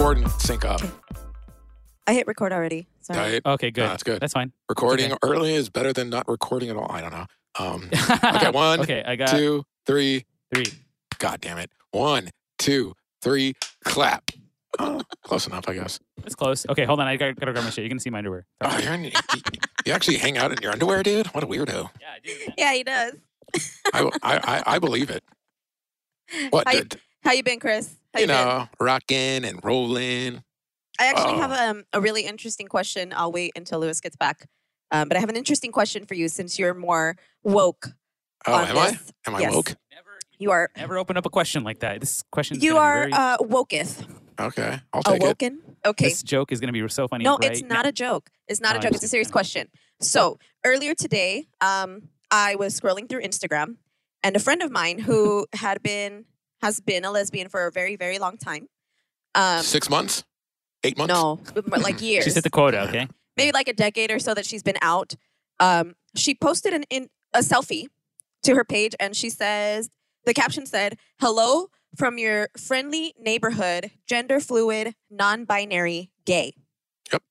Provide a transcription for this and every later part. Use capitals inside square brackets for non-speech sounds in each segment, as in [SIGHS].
record and sync up. I hit record already. Sorry. Right? Okay, good. No, that's good. That's fine. Recording okay. early is better than not recording at all. I don't know. Um, [LAUGHS] okay, one, okay, I got two, three. three. God damn it. One, two, three. Clap. Oh, [GASPS] close enough, I guess. It's close. Okay, hold on. I gotta, gotta grab my shit. You can see my underwear. Oh, you're in, you, you actually hang out in your underwear, dude? What a weirdo. Yeah, I do. Yeah, he does. I, I, I, I believe it. [LAUGHS] What? How you, did- how you been, Chris? How you been? know, rocking and rolling. I actually Oh. have um, a really interesting question. I'll wait until Lewis gets back. Um, but I have an interesting question for you since you're more woke. Oh, on am I? Am I Yes. woke? Never, You are. never open up a question like that. This question. You are uh, woketh. Okay, I'll take it. Awoken. Okay. This joke is gonna be so funny. No, right it's not a joke. It's not No, a I joke. It's a understand. serious question. So earlier today, um, I was scrolling through Instagram, and a friend of mine who had been has been a lesbian for a very, very long time. Um, Six months? Eight months? no, like [LAUGHS] years. She's hit the quota. Okay. maybe like a decade or so that she's been out. Um, she posted an in a selfie to her page, and she says the caption said, "Hello from your friendly neighborhood, gender fluid, non-binary, gay." Yep.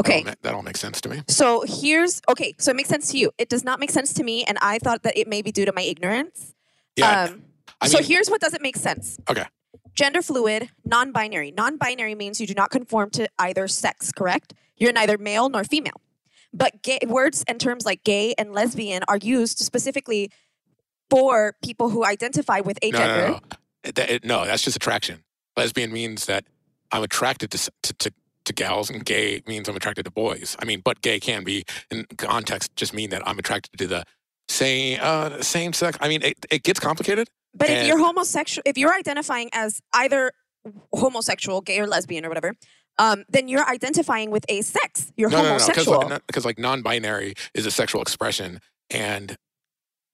Okay. That all, that all makes sense to me. So here's okay. So it makes sense to you. It does not make sense to me, and I thought that it may be due to my ignorance. Yeah. Um, I so mean, here's what doesn't make sense. Okay. Gender fluid, non-binary. Non-binary means you do not conform to either sex. Correct? You're neither male nor female. But gay, words and terms like gay and lesbian are used specifically for people who identify with a no, gender. no, no. That- it- no, that's just attraction. Lesbian means that I'm attracted to, to, to, to gals, and gay means I'm attracted to boys. I mean, but gay can be, in context, just mean that I'm attracted to the same, uh, same sex. I mean, it, it gets complicated. But if you're homosexual, if you're identifying as either homosexual, gay or lesbian or whatever, um, then you're identifying with a sex. You're no, no, no, homosexual. because because like non-binary is a sexual expression, and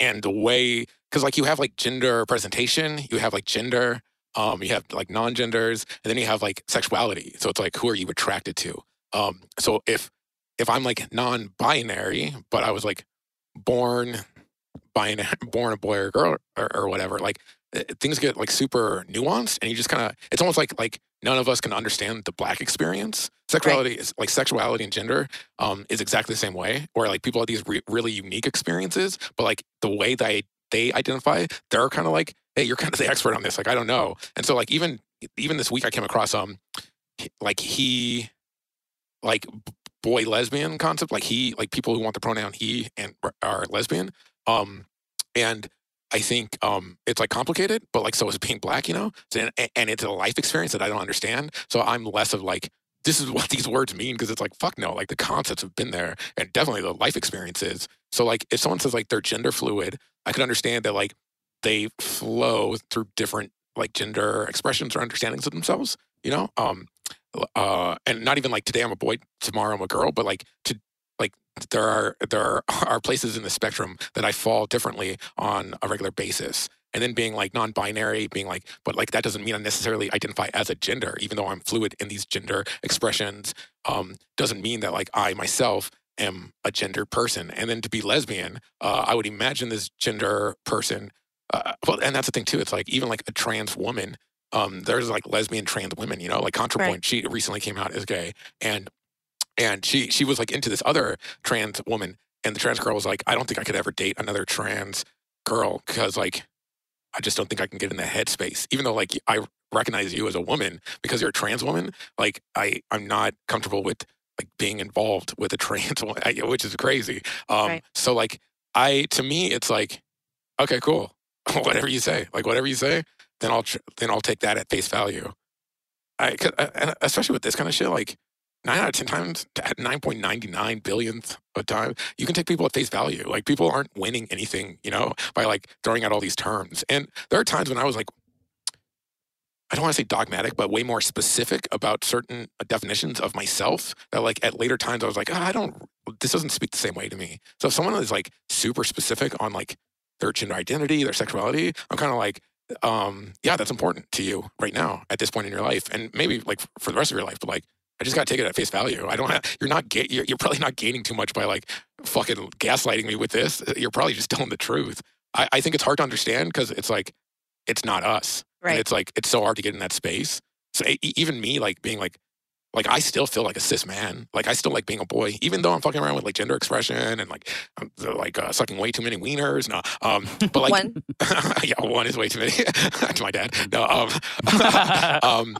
and the way because like you have like gender presentation, you have like gender, um, you have like non-genders, and then you have like sexuality. So it's like who are you attracted to? Um, so if if I'm like non-binary, but I was like born binary, [LAUGHS] born a boy or girl or, or whatever, like uh, things get like super nuanced, and you just kind of it's almost like like none of us can understand the black experience. Sexuality is like sexuality and gender um, is exactly the same way, where like people have these re- really unique experiences, but like the way they they identify, they're kind of like, hey, you're [LAUGHS] kind of the expert on this. Like I don't know, and so like even even this week I came across um like he like boy lesbian concept, like he like people who want the pronoun he and are lesbian, um, and I think um, it's like complicated, but like so is being black, you know, and, and it's a life experience that I don't understand. So I'm less of like this is [LAUGHS] what these words mean because it's like fuck no, like the concepts have been there and definitely the life experiences. So like if someone says like they're gender fluid, I could understand that like they flow through different like gender expressions or understandings of themselves, you know, um, uh, and not even like today I'm a boy, tomorrow I'm a girl, but like to like there are there [LAUGHS] are, places in the spectrum that I fall differently on a regular basis. And then being like non-binary, being like, but like that doesn't mean I necessarily identify as a gender, even though I'm fluid in these gender expressions. Um, doesn't mean that like I myself am a gender person. And then to be lesbian, uh, I would imagine this gender person. Uh, well, and that's the thing too. It's like even like a trans woman. Um, there's like lesbian trans women, you know, like ContraPoint. Right. She recently came out as gay, and and she she was like into this other trans woman, and the trans girl was like, I don't think I could ever date another trans girl because like I just don't think I can get in the headspace. Even though like I recognize you as a woman because you're a trans woman, like I I'm not comfortable with like being involved with a [LAUGHS] trans woman, which is crazy. Um, Right. So like I to me it's like okay cool [LAUGHS] whatever you say like whatever you say then I'll tr- then I'll take that at face value. I, and especially with this kind of shit like nine out of ten times at nine point ninety nine billionth of time you can take people at face value. Like people aren't winning anything you know by like throwing out all these terms. And there are times when I was like I don't want to say dogmatic, but way more specific about certain definitions of myself that like at later times I was like, "Ah, I don't, this doesn't speak the same way to me. So if someone is like super specific on like their gender identity, their sexuality, I'm kind of like, um, yeah, that's important to you right now at this point in your life. And maybe like for the rest of your life, but like, I just got to take it at face value. I don't have, you're not, ga- you're, you're probably not gaining too much by like fucking gaslighting me with this. You're probably just telling the truth. I, I think it's hard to understand because it's like, it's not us. And Right. it's like it's so hard to get in that space. So e- even me, like being like, like I still feel like a cis man. Like I still like being a boy, even though I'm fucking around with like gender expression and like I'm uh, like uh, sucking way too many wieners. No, um, but like One. [LAUGHS] yeah, one is way too many [LAUGHS] to my dad. [LAUGHS] No, um, um,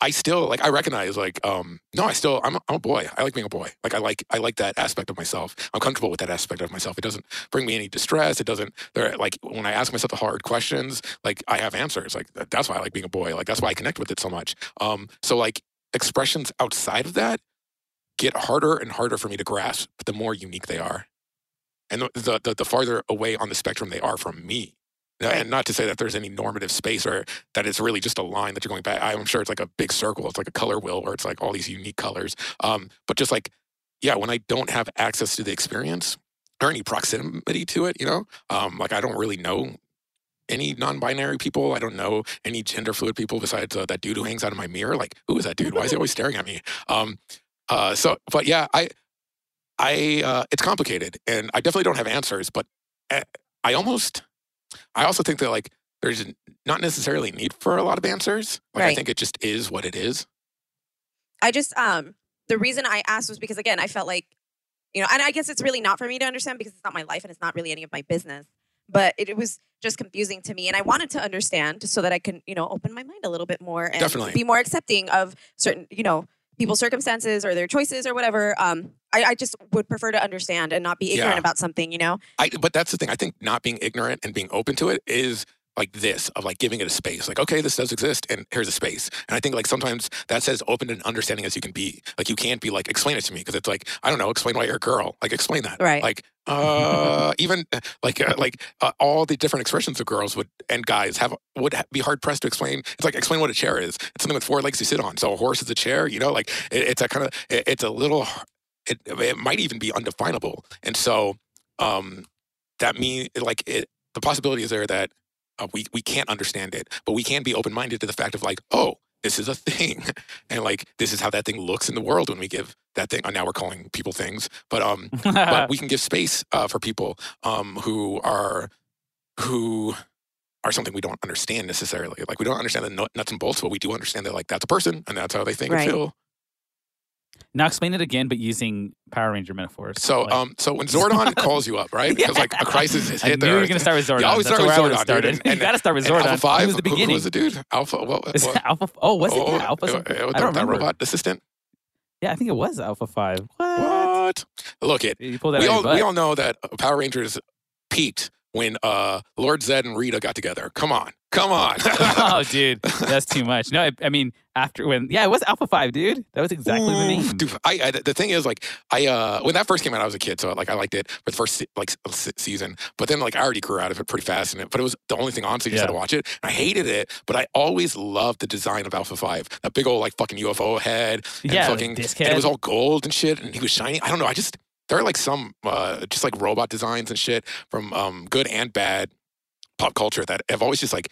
I still like I recognize like um no I still I'm a, I'm a boy. I like being a boy. Like I like I like that aspect of myself. I'm comfortable with that aspect of myself. It doesn't bring me any distress. It doesn't there like when I ask myself the hard questions like I have answers. Like that's why I like being a boy. Like that's why I connect with it so much. Um so like expressions outside of that get harder and harder for me to grasp the more unique they are. And the the, the, the farther away on the spectrum they are from me and not to say that there's any normative space or that it's really just a line that you're going back. I'm sure it's like a big circle. It's like a color wheel where it's like all these unique colors. Um, but just like, yeah, when I don't have access to the experience or any proximity to it, you know, um, like I don't really know any non-binary people. I don't know any gender fluid people besides uh, that dude who hangs out in my mirror. Like, who is that dude? Why is he always staring at me? Um, uh, so, but yeah, I, I, uh, it's complicated, and I definitely don't have answers. But uh, I almost, I also think that like there's not necessarily need for a lot of answers. Like I think it just is what it is. I just um the reason I asked was because again I felt like you know and I guess it's really not for me to understand because it's not my life and it's not really any of my business but it, it was just confusing to me and I wanted to understand so that I can you know open my mind a little bit more and Definitely. be more accepting of certain you know people's circumstances or their choices or whatever um I, I just would prefer to understand and not be ignorant Yeah. about something you know I, but that's the thing. I think not being ignorant and being open to it is like this of like giving it a space. Like, okay, this does exist, and here's a space. And I think like sometimes that's as open and understanding as you can be. Like, you can't be like, explain it to me because it's like I don't know, explain why you're a girl. Like, explain that. Right. Like, [LAUGHS] uh, even uh, like uh, like uh, all the different expressions of girls would and guys have would ha- be hard pressed to explain. It's like explain what a chair is. It's something with four legs you sit on. So a horse is a chair. You know, like it, it's a kind of it, it's a little. It it might even be undefinable. And so um that means like it the possibility is there that uh, we we can't understand it but we can be open-minded to the fact of like oh this is a thing [LAUGHS] and like this is how that thing looks in the world when we give that thing uh, now we're calling people things but um but [LAUGHS] we can give space uh, for people um who are who are something we don't understand necessarily like we don't understand the nuts and bolts but we do understand that like that's a person and that's how they think Right. and feel now explain it again, but using Power Ranger metaphors. so Like- um so when zordon [LAUGHS] calls you up right because like a crisis has I hit knew there you were gonna start with Zordon. You always That's start with I Zordon, dude, started. and- you got to start with Zordon. Alpha Five. He was the beginning. Who was the dude? Alpha. What? It Alpha? Oh, was it oh, yeah, Alpha? uh, something? uh, I that- don't that robot assistant. Yeah, I think it was Alpha Five. What? What? Look it. You pulled that We all your we all know that Power Rangers peaked when uh Lord Zed and Rita got together. Come on, come on. [LAUGHS] oh, dude, that's too much. No, I, I mean after when yeah, it was Alpha Five, dude. That was exactly the name. Dude, I, I the thing is like I uh when that first came out I was a kid so like I liked it for the first like season but then like I already grew out of it pretty fast and it, but it was the only thing on so you just had to watch it I hated it but I always loved the design of Alpha 5 that big old like fucking UFO head and Yeah, fucking and it was all gold and shit and he was shiny I don't know I just there are like some uh just like robot designs and shit from um good and bad pop culture that have always just like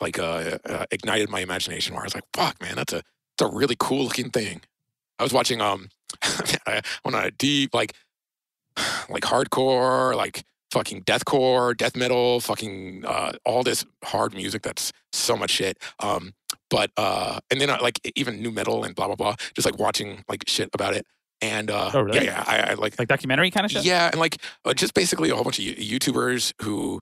like uh, uh ignited my imagination where I was like fuck man that's a it's a really cool looking thing I was watching um [LAUGHS] I went on a deep like [SIGHS] like hardcore, like fucking deathcore, death metal, fucking uh, all this hard music that's so much shit. Um, but uh, and then uh, like even nu metal and blah blah blah. Just like watching like shit about it. And uh, Oh, really? yeah, yeah, I, I like Like documentary kind of shit. yeah, and like uh, just basically a whole bunch of YouTubers who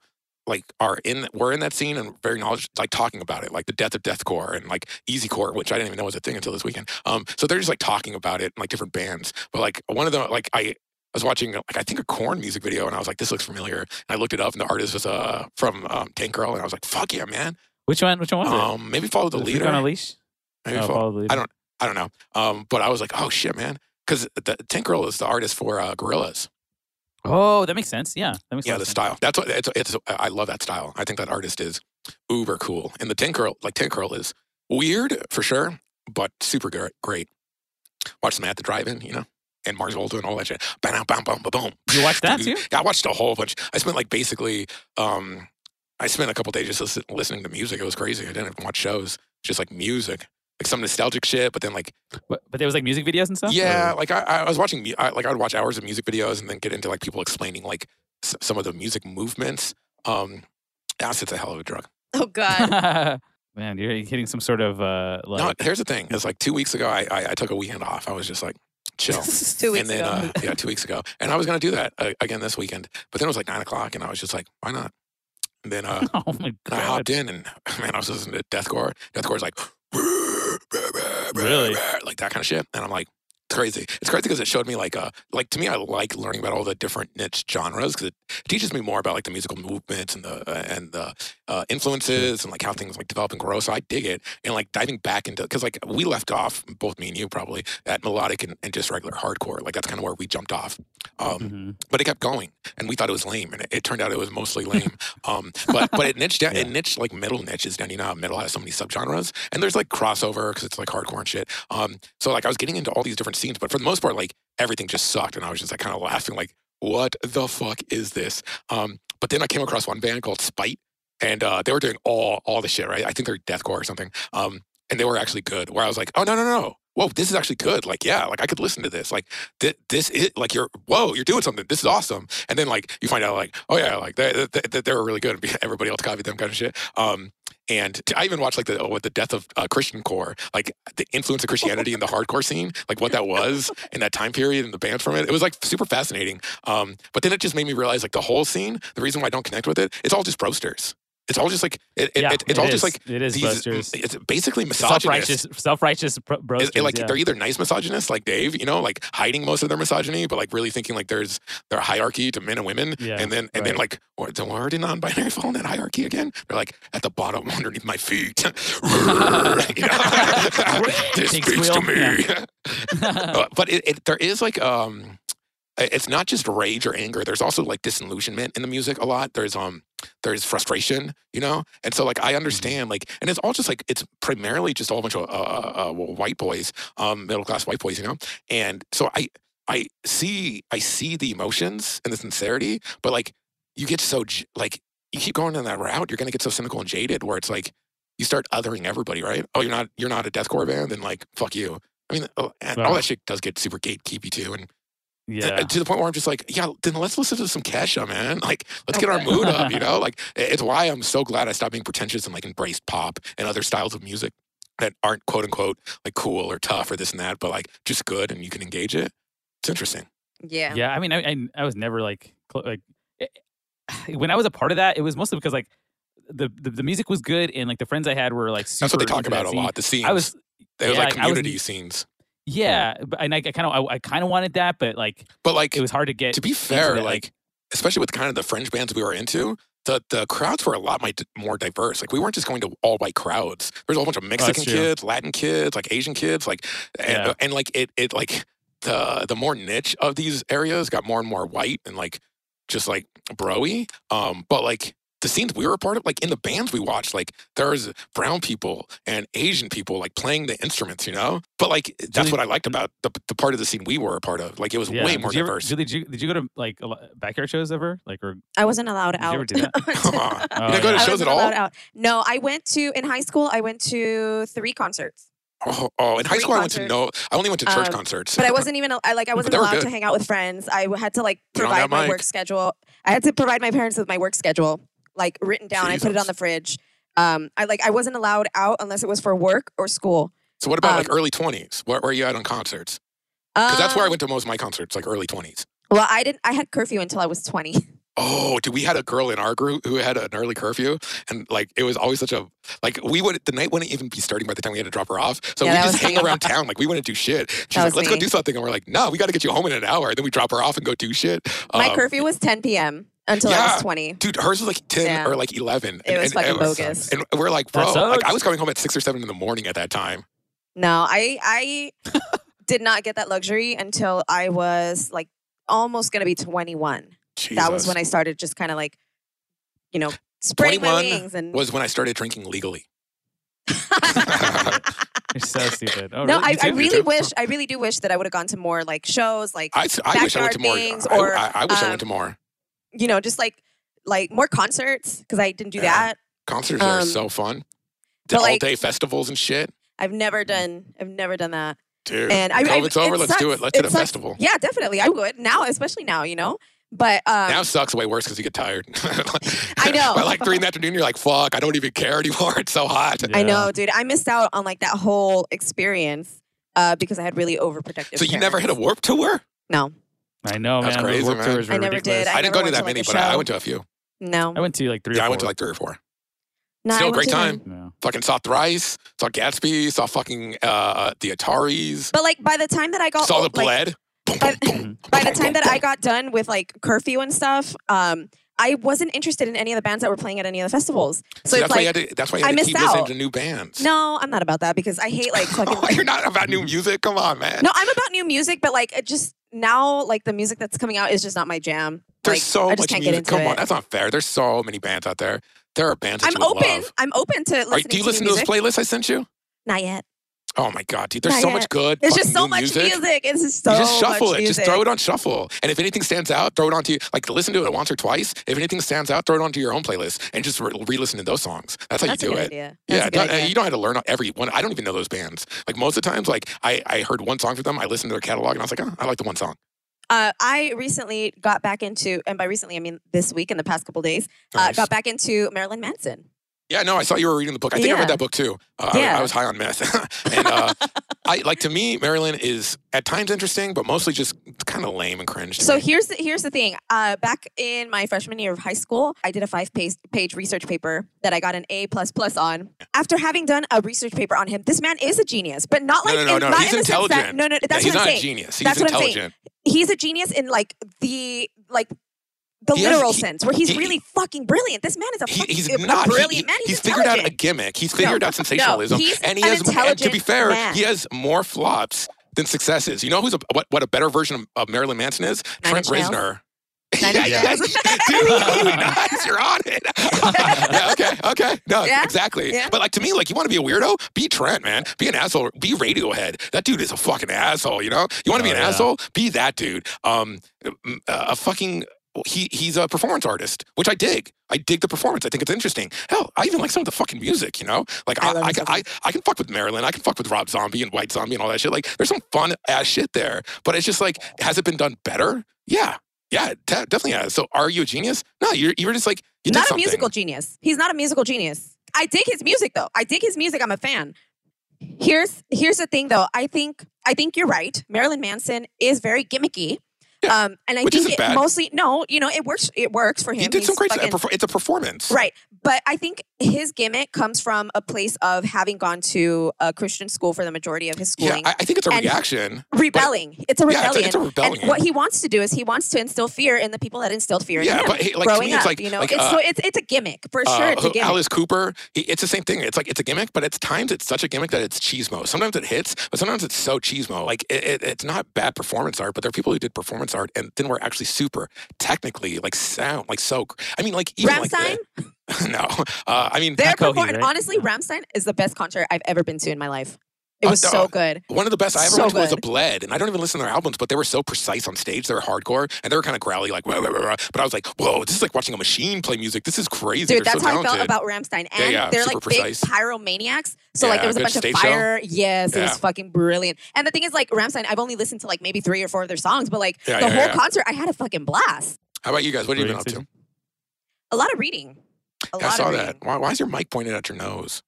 like are in were in that scene and very knowledgeable, like talking about it, like the death of deathcore and like easycore, which I didn't even know was a thing until this weekend. Um, so they're just like talking about it and like different bands. But like one of them, like I. I was watching like I think a Korn music video and I was like, this looks familiar. And I looked it up and the artist was uh from um, Tank Girl and I was like, fuck yeah, man. Which one? Which one was it? Um, maybe follow the Was leader. on a leash. Maybe Oh, follow, Follow the Leader. I don't I don't know. Um, but I was like, oh shit, man, because the Tank Girl is the artist for uh, Gorillaz. Oh, that makes sense. Yeah, that makes Yeah, the sense. style. That's what it's, it's. I love that style. I think that artist is uber cool. And the Tin Curl, like Tin Curl, is weird for sure, but super great. Watch them at the drive-in, you know, and Mars Volta and all that shit. Bam, bam, bam, bam, boom. You watched that [LAUGHS] too? Yeah, I watched a whole bunch. I spent like basically, um, I spent a couple days just listen, listening to music. It was crazy. I didn't even watch shows. Just like music, like some nostalgic shit. But then like But, but there was like music videos and stuff. yeah, Or- like I, I was watching, mu- I, like I would watch hours of music videos and then get into like people explaining like s- some of the music movements. Um, acid's a hell of a drug. oh god [LAUGHS] Man, you're hitting some sort of uh, No, here's the thing. It's like two weeks ago, I, I I took a weekend off. I was just like chill. [LAUGHS] Two weeks and then ago. Uh, yeah, two weeks ago, and I was gonna do that uh, again this weekend. But then it was like nine o'clock, and I was just like, why not? And then uh, [LAUGHS] oh my and I hopped in, and man, I was listening to deathcore. Deathcore Deathcore's like Really? like that kind of shit, and I'm like. It's crazy. It's crazy because it showed me like uh like to me I like learning about all the different niche genres because it teaches me more about like the musical movements and the uh, and the uh, influences and like how things like develop and grow. So I dig it and like diving back into because like we left off both me and you probably at melodic and, and just regular hardcore. Like that's kind of where we jumped off. Um, Mhm. but it kept going, and we thought it was lame, and it, it turned out it was mostly [LAUGHS] lame. um, but but it niched down, Yeah. it niched like middle niches down. You know, metal has so many subgenres, and there's like crossover because it's like hardcore and shit. Um, so like I was getting into all these different scenes, but for the most part, like everything just sucked, and I was just like kind of laughing, like, what the fuck is this? Um, but then I came across one band called Spite, and uh, they were doing all all the shit, right? I think they're deathcore or something. Um, and they were actually good. Where I was like, oh no no no. Whoa, this is actually good. Like, yeah, like I could listen to this. Like, thi- this is like you're. Whoa, you're doing something. This is awesome. And then like you find out like, oh yeah, like they, they, they were really good. [LAUGHS] Everybody else copied them, kind of shit. Um, and I even watched like the with the death of uh, Christian core, like the influence of Christianity in the hardcore scene, like what that was in that time period and the bands from it. It was like super fascinating. Um, but then it just made me realize like the whole scene. The reason why I don't connect with it, it's all just broasters. It's all just like it, it, yeah, it- it's it all just like it is these. It's basically misogynist. Self-righteous, self-righteous Is- broasters. like yeah. they're either nice misogynists like Dave, you know, like hiding most of their misogyny, but like really thinking like there's their hierarchy to men and women, Yeah, and then and then like word in non-binary fall in that hierarchy again. They're like at the bottom underneath my feet. [LAUGHS] [LAUGHS] [LAUGHS] This speaks to me. Uh, but it, it there is like um it's not just rage or anger there's also like disillusionment in the music a lot. There's um there's frustration you know? And so like i understand like and it's all just like it's primarily just a whole bunch of uh, uh, uh, white boys um middle class white boys you know? And so i i see i see the emotions and the sincerity but like you get so like you keep going down that route you're gonna get so cynical and jaded where it's like you start othering everybody right? Oh you're not you're not a deathcore band? Then like fuck you. I mean, oh, all that shit does get super gatekeepy too, and yeah. to the point where I'm just like, yeah, then let's listen to some Kesha, man. [LAUGHS] Like, let's get our mood up, you [LAUGHS] know? Like, it's why I'm so glad I stopped being pretentious and like embraced pop and other styles of music that aren't quote unquote like cool or tough or this and that, but like just good and you can engage it. It's interesting. yeah. Yeah, I mean, I, I, I was never like cl- like it, [SIGHS] when I was a part of that. It was mostly because like the, the the music was good and like the friends I had were like super. That's what they talk about a scene. lot. The scenes. I was they was yeah, like I was- community scenes. Yeah, but and I, I kind of I, I kind of wanted that, but like But like, it was hard to get. to be fair, that, like, especially with kind of the fringe bands we were into, the the crowds were a lot mi- more diverse. Like we weren't just going to all white crowds. There's a whole bunch of Mexican true. kids, Latin kids, like Asian kids, like and, Yeah. and like it it like the the more niche of these areas got more and more white and like just like broy. Um, but like the scenes we were a part of, like in the bands we watched, like there's brown people and Asian people like playing the instruments, you know. But like that's Julie- what I liked about the the part of the scene we were a part of. Like it was yeah. way more did you ever- diverse. Julie, did you, did you go to like a lo- backyard shows ever? Like or I wasn't allowed Did you out. ever do that? [LAUGHS] [LAUGHS] Aw. Oh, you didn't go to yeah. I shows at wasn't all? out. No, I went to in high school. I went to three concerts, Oh, oh, in high Three school I went to no. I only went to church Um, concerts. but I wasn't even. I like I [LAUGHS] wasn't allowed good. to hang out with friends. I had to like provide my mic. work schedule. I had to provide my parents with my work schedule, like written down. I put it on the fridge. Um, I like I wasn't allowed out unless it was for work or school. so what about like um, early twenties? Where, where are you at on concerts? Because that's where I Um, went to most of my concerts, like early twenties. Well, I didn't. I had curfew until I was twenty. Oh, dude, we had a girl in our group who had an early curfew, and like it was always such a like we would the night wouldn't even be starting by the time we had to drop her off. So Yeah, we just hang me. [LAUGHS] around town, like we wouldn't do shit. She's like, "Let's go do something," and we're like, "No, we got to get you home in an hour." And then we drop her off and go do shit. my Um, curfew was ten p.m. until I was twenty. Dude, hers was like ten Yeah. or like eleven. It was fucking was- bogus. And we're like, bro, like I was coming home at six or seven in the morning at that time. No, I I [LAUGHS] did not get that luxury until I was like almost gonna be twenty one. That was when I started just kind of like, you know, spreading my wings and was when I started drinking legally. [LAUGHS] you're so stupid. Oh, no, really? I, I really wish I really do wish that I would have gone to more like shows, like I, I wish I went to more. Backyard things I, or, I, I wish I um, went to more. You know, just like like more concerts because I didn't do Yeah. that. Concerts are um, so fun. but, all like- day festivals and shit. I've never done I've never done that. Dude, And I, I COVID's over. it Let's do it. Let's hit a sucks. festival. Yeah, definitely. I would now, especially now. You know, But um, now sucks way worse because you get tired. [LAUGHS] I know. By like three in the afternoon, you're like, fuck, I don't even care anymore. [LAUGHS] It's so hot. I know, dude. I missed out on like that whole experience uh, because I had really overprotective. So you never hit a parents. warp tour? No, I know, That's man. Those crazy, warp man. tours were I never ridiculous. did. I, I didn't never go to went that to, like, many, a but I, I show. went to a few. no, I went to like three. Yeah, or I went to four. like three or four. no. Still I a great went to time. them. Yeah. Fucking saw Thrice, saw Gatsby, saw fucking uh, the Ataris, But like by the time that I got saw the old- like, Bled. Boom, by- boom, boom, [LAUGHS] by the time that I got done with like curfew and stuff, um, I wasn't interested in any of the bands that were playing at any of the festivals. So it's that's why you like, had to. That's why you I to missed keep listening out. to new bands. no, I'm not about that because I hate like [LAUGHS] oh, fucking. Oh, you're not about new music. Come on, man. no, I'm about new music, but like it just now, like the music that's coming out is just not my jam. There's like, so I just much can't music. get into Come it. on, that's not fair. There's so many bands out there. There are bands that I'm you open. love. I'm open to listening Are, do you to listen to those music. playlists I sent you? Not yet. Oh my god, dude! There's Not so yet. much good. There's just so much music. music. It's just so you just shuffle it. music. Just throw it on shuffle. And if anything stands out, throw it onto you. like listen to it once or twice. If anything stands out, throw it onto your own playlist and just re- re-listen to those songs. That's how That's you do it. idea. Yeah, a good don't- idea. you don't have to learn every one. I don't even know those bands. Like most of the times, like I, I heard one song from them. I listened to their catalog and I was like, oh, I like the one song. Uh, I recently got back into, and by recently I mean this week in the past couple days, uh, Nice. got back into Marilyn Manson. Yeah, no, I saw you were reading the book. I think I read that book too. Uh, I- Yeah. I, was high on meth, [LAUGHS] and uh, [LAUGHS] I like to me, Marilyn is at times interesting, but mostly just kind of lame and cringe. So me. here's the, here's the thing. Uh, back in my freshman year of high school, I did a five page page research paper that I got an A plus plus on. After having done a research paper on him, this man is a genius, but not like no, no, in, no, not he's in intelligent. that no, no, that's Yeah, he's what I'm not saying. a genius. He's That's what I'm saying. He's a genius in like the like the He has- literal he- sense, where he's he- really fucking brilliant. This man is a, He, fucking, he's a not. He- brilliant he- man. He's, he's figured out a gimmick. He's figured out sensationalism, he's and he an has. And to be fair, man. he has more flops than successes. You know who's a, what? What a better version of, of Marilyn Manson is? Nine Trent Reznor. [LAUGHS] Nine yeah, yeah, Nails. [LAUGHS] dude, nice. You're on it. [LAUGHS] yeah, okay, okay. No, Yeah, exactly. yeah. But like to me, like you want to be a weirdo, be Trent, man. Be an asshole. Be Radiohead. That dude is a fucking asshole. You know. You want to be Oh, an yeah. asshole? Be that dude. Um, m- a fucking. He he's a performance artist, which I dig. I dig the performance. I think it's interesting. Hell, I even like some of the fucking music. You know, like I I I, can, I. I can fuck with Marilyn. I can fuck with Rob Zombie and White Zombie and all that shit. Like there's some fun ass shit there. But it's just like, has it been done better? Yeah. Yeah, it de- definitely has. So are you a genius? No, you're you're just like you did not a something. musical genius. He's not a musical genius. I dig his music though. I dig his music. I'm a fan. Here's here's the thing though. I think I think you're right. Marilyn Manson is very gimmicky. Yeah, um, and I which think it bad. mostly no, you know, it works. It works for him. He did some great. fucking- it's a performance. Right. But I think his gimmick comes from a place of having gone to a Christian school for the majority of his Yeah, schooling. I, I think it's a reaction. rebelling. It's a rebellion. Yeah, it's a- it's a rebellion. And what he wants to do is he wants to instill fear in the people that instilled fear in Yeah, him. but he- like, to growing me, it's up, like- you know, like, it's uh, so it's it's a gimmick for sure. Uh, It's a gimmick. Alice Cooper, he, it's the same thing. It's like it's a gimmick, but at times it's such a gimmick that it's cheesemo. Sometimes it hits, but sometimes it's so cheesemo. Like it, it, it's not bad performance art, but there are people who did performance art and then were actually super technically like sound like so. I mean, like even like Rammstein? the- [LAUGHS] no, uh, I mean Their Coheed, perform- right? honestly, Rammstein is the best concert I've ever been to in my life. It Uh, was no. so good. One of the best I ever So went to was a. Bled, and I don't even listen to their albums, but they were so precise on stage. They were hardcore, and they were kind of growly, like, "Wah, wah, wah, wah." but I was like, whoa, this is like watching a machine play music. This is crazy. Dude, They're that's so how I felt about Rammstein. And Yeah, yeah, they're super like precise. big pyromaniacs. So like there was a bunch of stage show. fire. Yes, it was fucking brilliant. And the thing is, like Rammstein, I've only listened to like maybe three or four of their songs, but like Yeah, the yeah, whole yeah. concert, I had a fucking blast. How about you guys? What have you been up to? A lot of reading. A Yeah, I saw of that. Why, why is your mic pointed at your nose?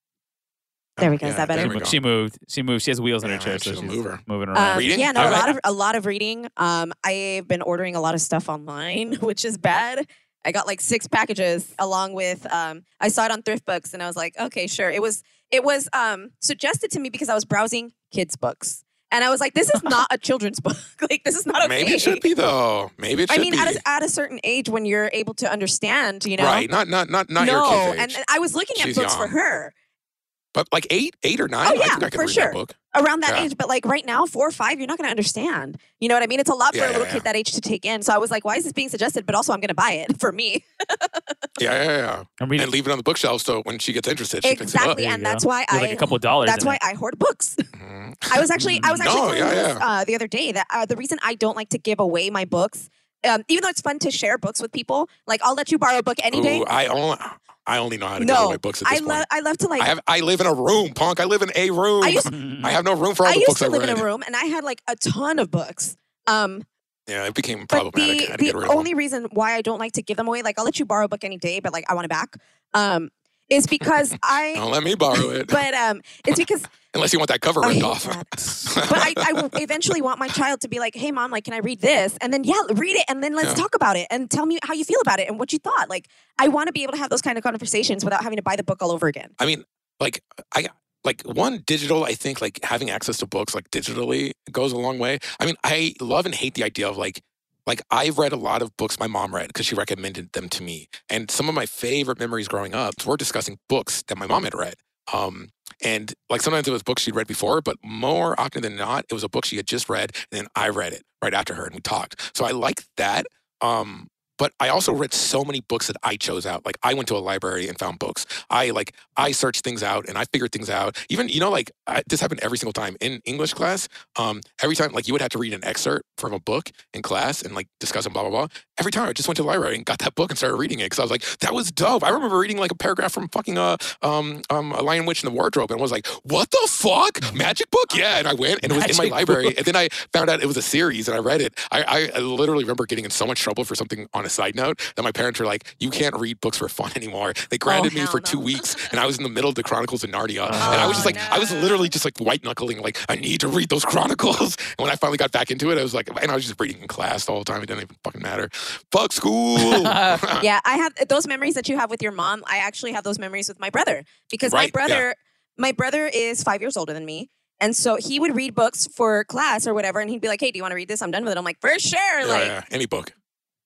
There we Oh, go. Is that better? She moved, she moved. She moved. She has wheels in her Yeah, chair, so she's she's a mover. moving around. Um, Reading? Yeah, no, All a lot of a lot of reading. Um, I've been ordering a lot of stuff online, [LAUGHS] which is bad. I got like six packages along with um, I saw it on Thrift Books and I was like, okay, sure. It was it was um, suggested to me because I was browsing kids books and I was like, this is not a children's [LAUGHS] book. like this is not okay. Maybe it should be though. Maybe it should I mean, be. at a, at a certain age when you're able to understand, you know, Right? Not not not not your kid's age. and and I was looking at She's books for her but like eight, eight or nine. Oh, I yeah, think I can for read sure. that book. around that Yeah. age. But like right now, four or five, you're not going to understand. You know what I mean? It's a lot for Yeah, a little yeah, kid that age to take in. So I was like, why is this being suggested? But also, I'm going to buy it for me. [LAUGHS] Yeah, yeah, yeah. I'm reading And leave it on the bookshelf so when she gets interested, she picks it up. exactly, There you and go. that's why With I. like a couple dollars. that's why it. I hoard books. [LAUGHS] Mhm. I was actually, I was actually No, yeah, this, yeah. uh, the other day that uh, the reason I don't like to give away my books, um, even though it's fun to share books with people, like I'll let you borrow a book any day. I only I only know how to give no, away books at I this point. love, I love to like. I have I live in a room, punk. I live in a room. I used- I have no room for all I the used books to I live read. in a room and I had like a ton of books. Um, Yeah, it became But problematic. I the had to get the rid of only reason why I don't like to give them away, like I'll let you borrow a book any day, but like I want it back, um, is because. [LAUGHS] I. Don't let me borrow it. But um, it's because Unless you want that cover ripped off. [LAUGHS] but I, I will eventually want my child to be like, "Hey, mom, like, can I read this?" And then yeah, read it, and then let's Yeah. talk about it, and tell me how you feel about it and what you thought. Like, I want to be able to have those kind of conversations without having to buy the book all over again. I mean, like I like one digital. I think like having access to books like digitally goes a long way. I mean, I love and hate the idea of like like I've read a lot of books my mom read because she recommended them to me, and some of my favorite memories growing up were discussing books that my mom had read. Um, and like sometimes it was books she'd read before, but more often than not, it was a book she had just read, and then I read it right after her, and we talked. So I like that. Um, but I also read so many books that I chose out. Like I went to a library and found books. I like I searched things out and I figured things out. Even you know like I, this happened every single time in English class. Um, every time like you would have to read an excerpt from a book in class and like discuss and blah blah blah. Every time I just went to the library and got that book and started reading it because I was like that was dope. I remember reading like a paragraph from fucking uh um um a Lion Witch in the Wardrobe and was like what the fuck magic book yeah and I went and it was in my library book. and then I found out it was a series and I read it. I, I, I literally remember getting in so much trouble for something on a side note that my parents were like, "You can't read books for fun [LAUGHS] anymore." They oh, grounded me for no. two weeks, and I was in the middle of the Chronicles of Narnia, and I was just Oh, like, I was literally just like white knuckling, like I need to read those [LAUGHS] Chronicles. And when I finally got back into it, I was like, and I was just reading in class the whole time. It didn't even fucking matter. Fuck school. [LAUGHS] yeah, I have uh, those memories that you have with your mom. I actually have those memories with my brother because my Right, yeah. brother, my brother is five years older than me. And so he would read books for class or whatever, and he'd be like, "Hey, do you want to read this? I'm done with it." I'm like, "For sure!" Yeah, like yeah, any book.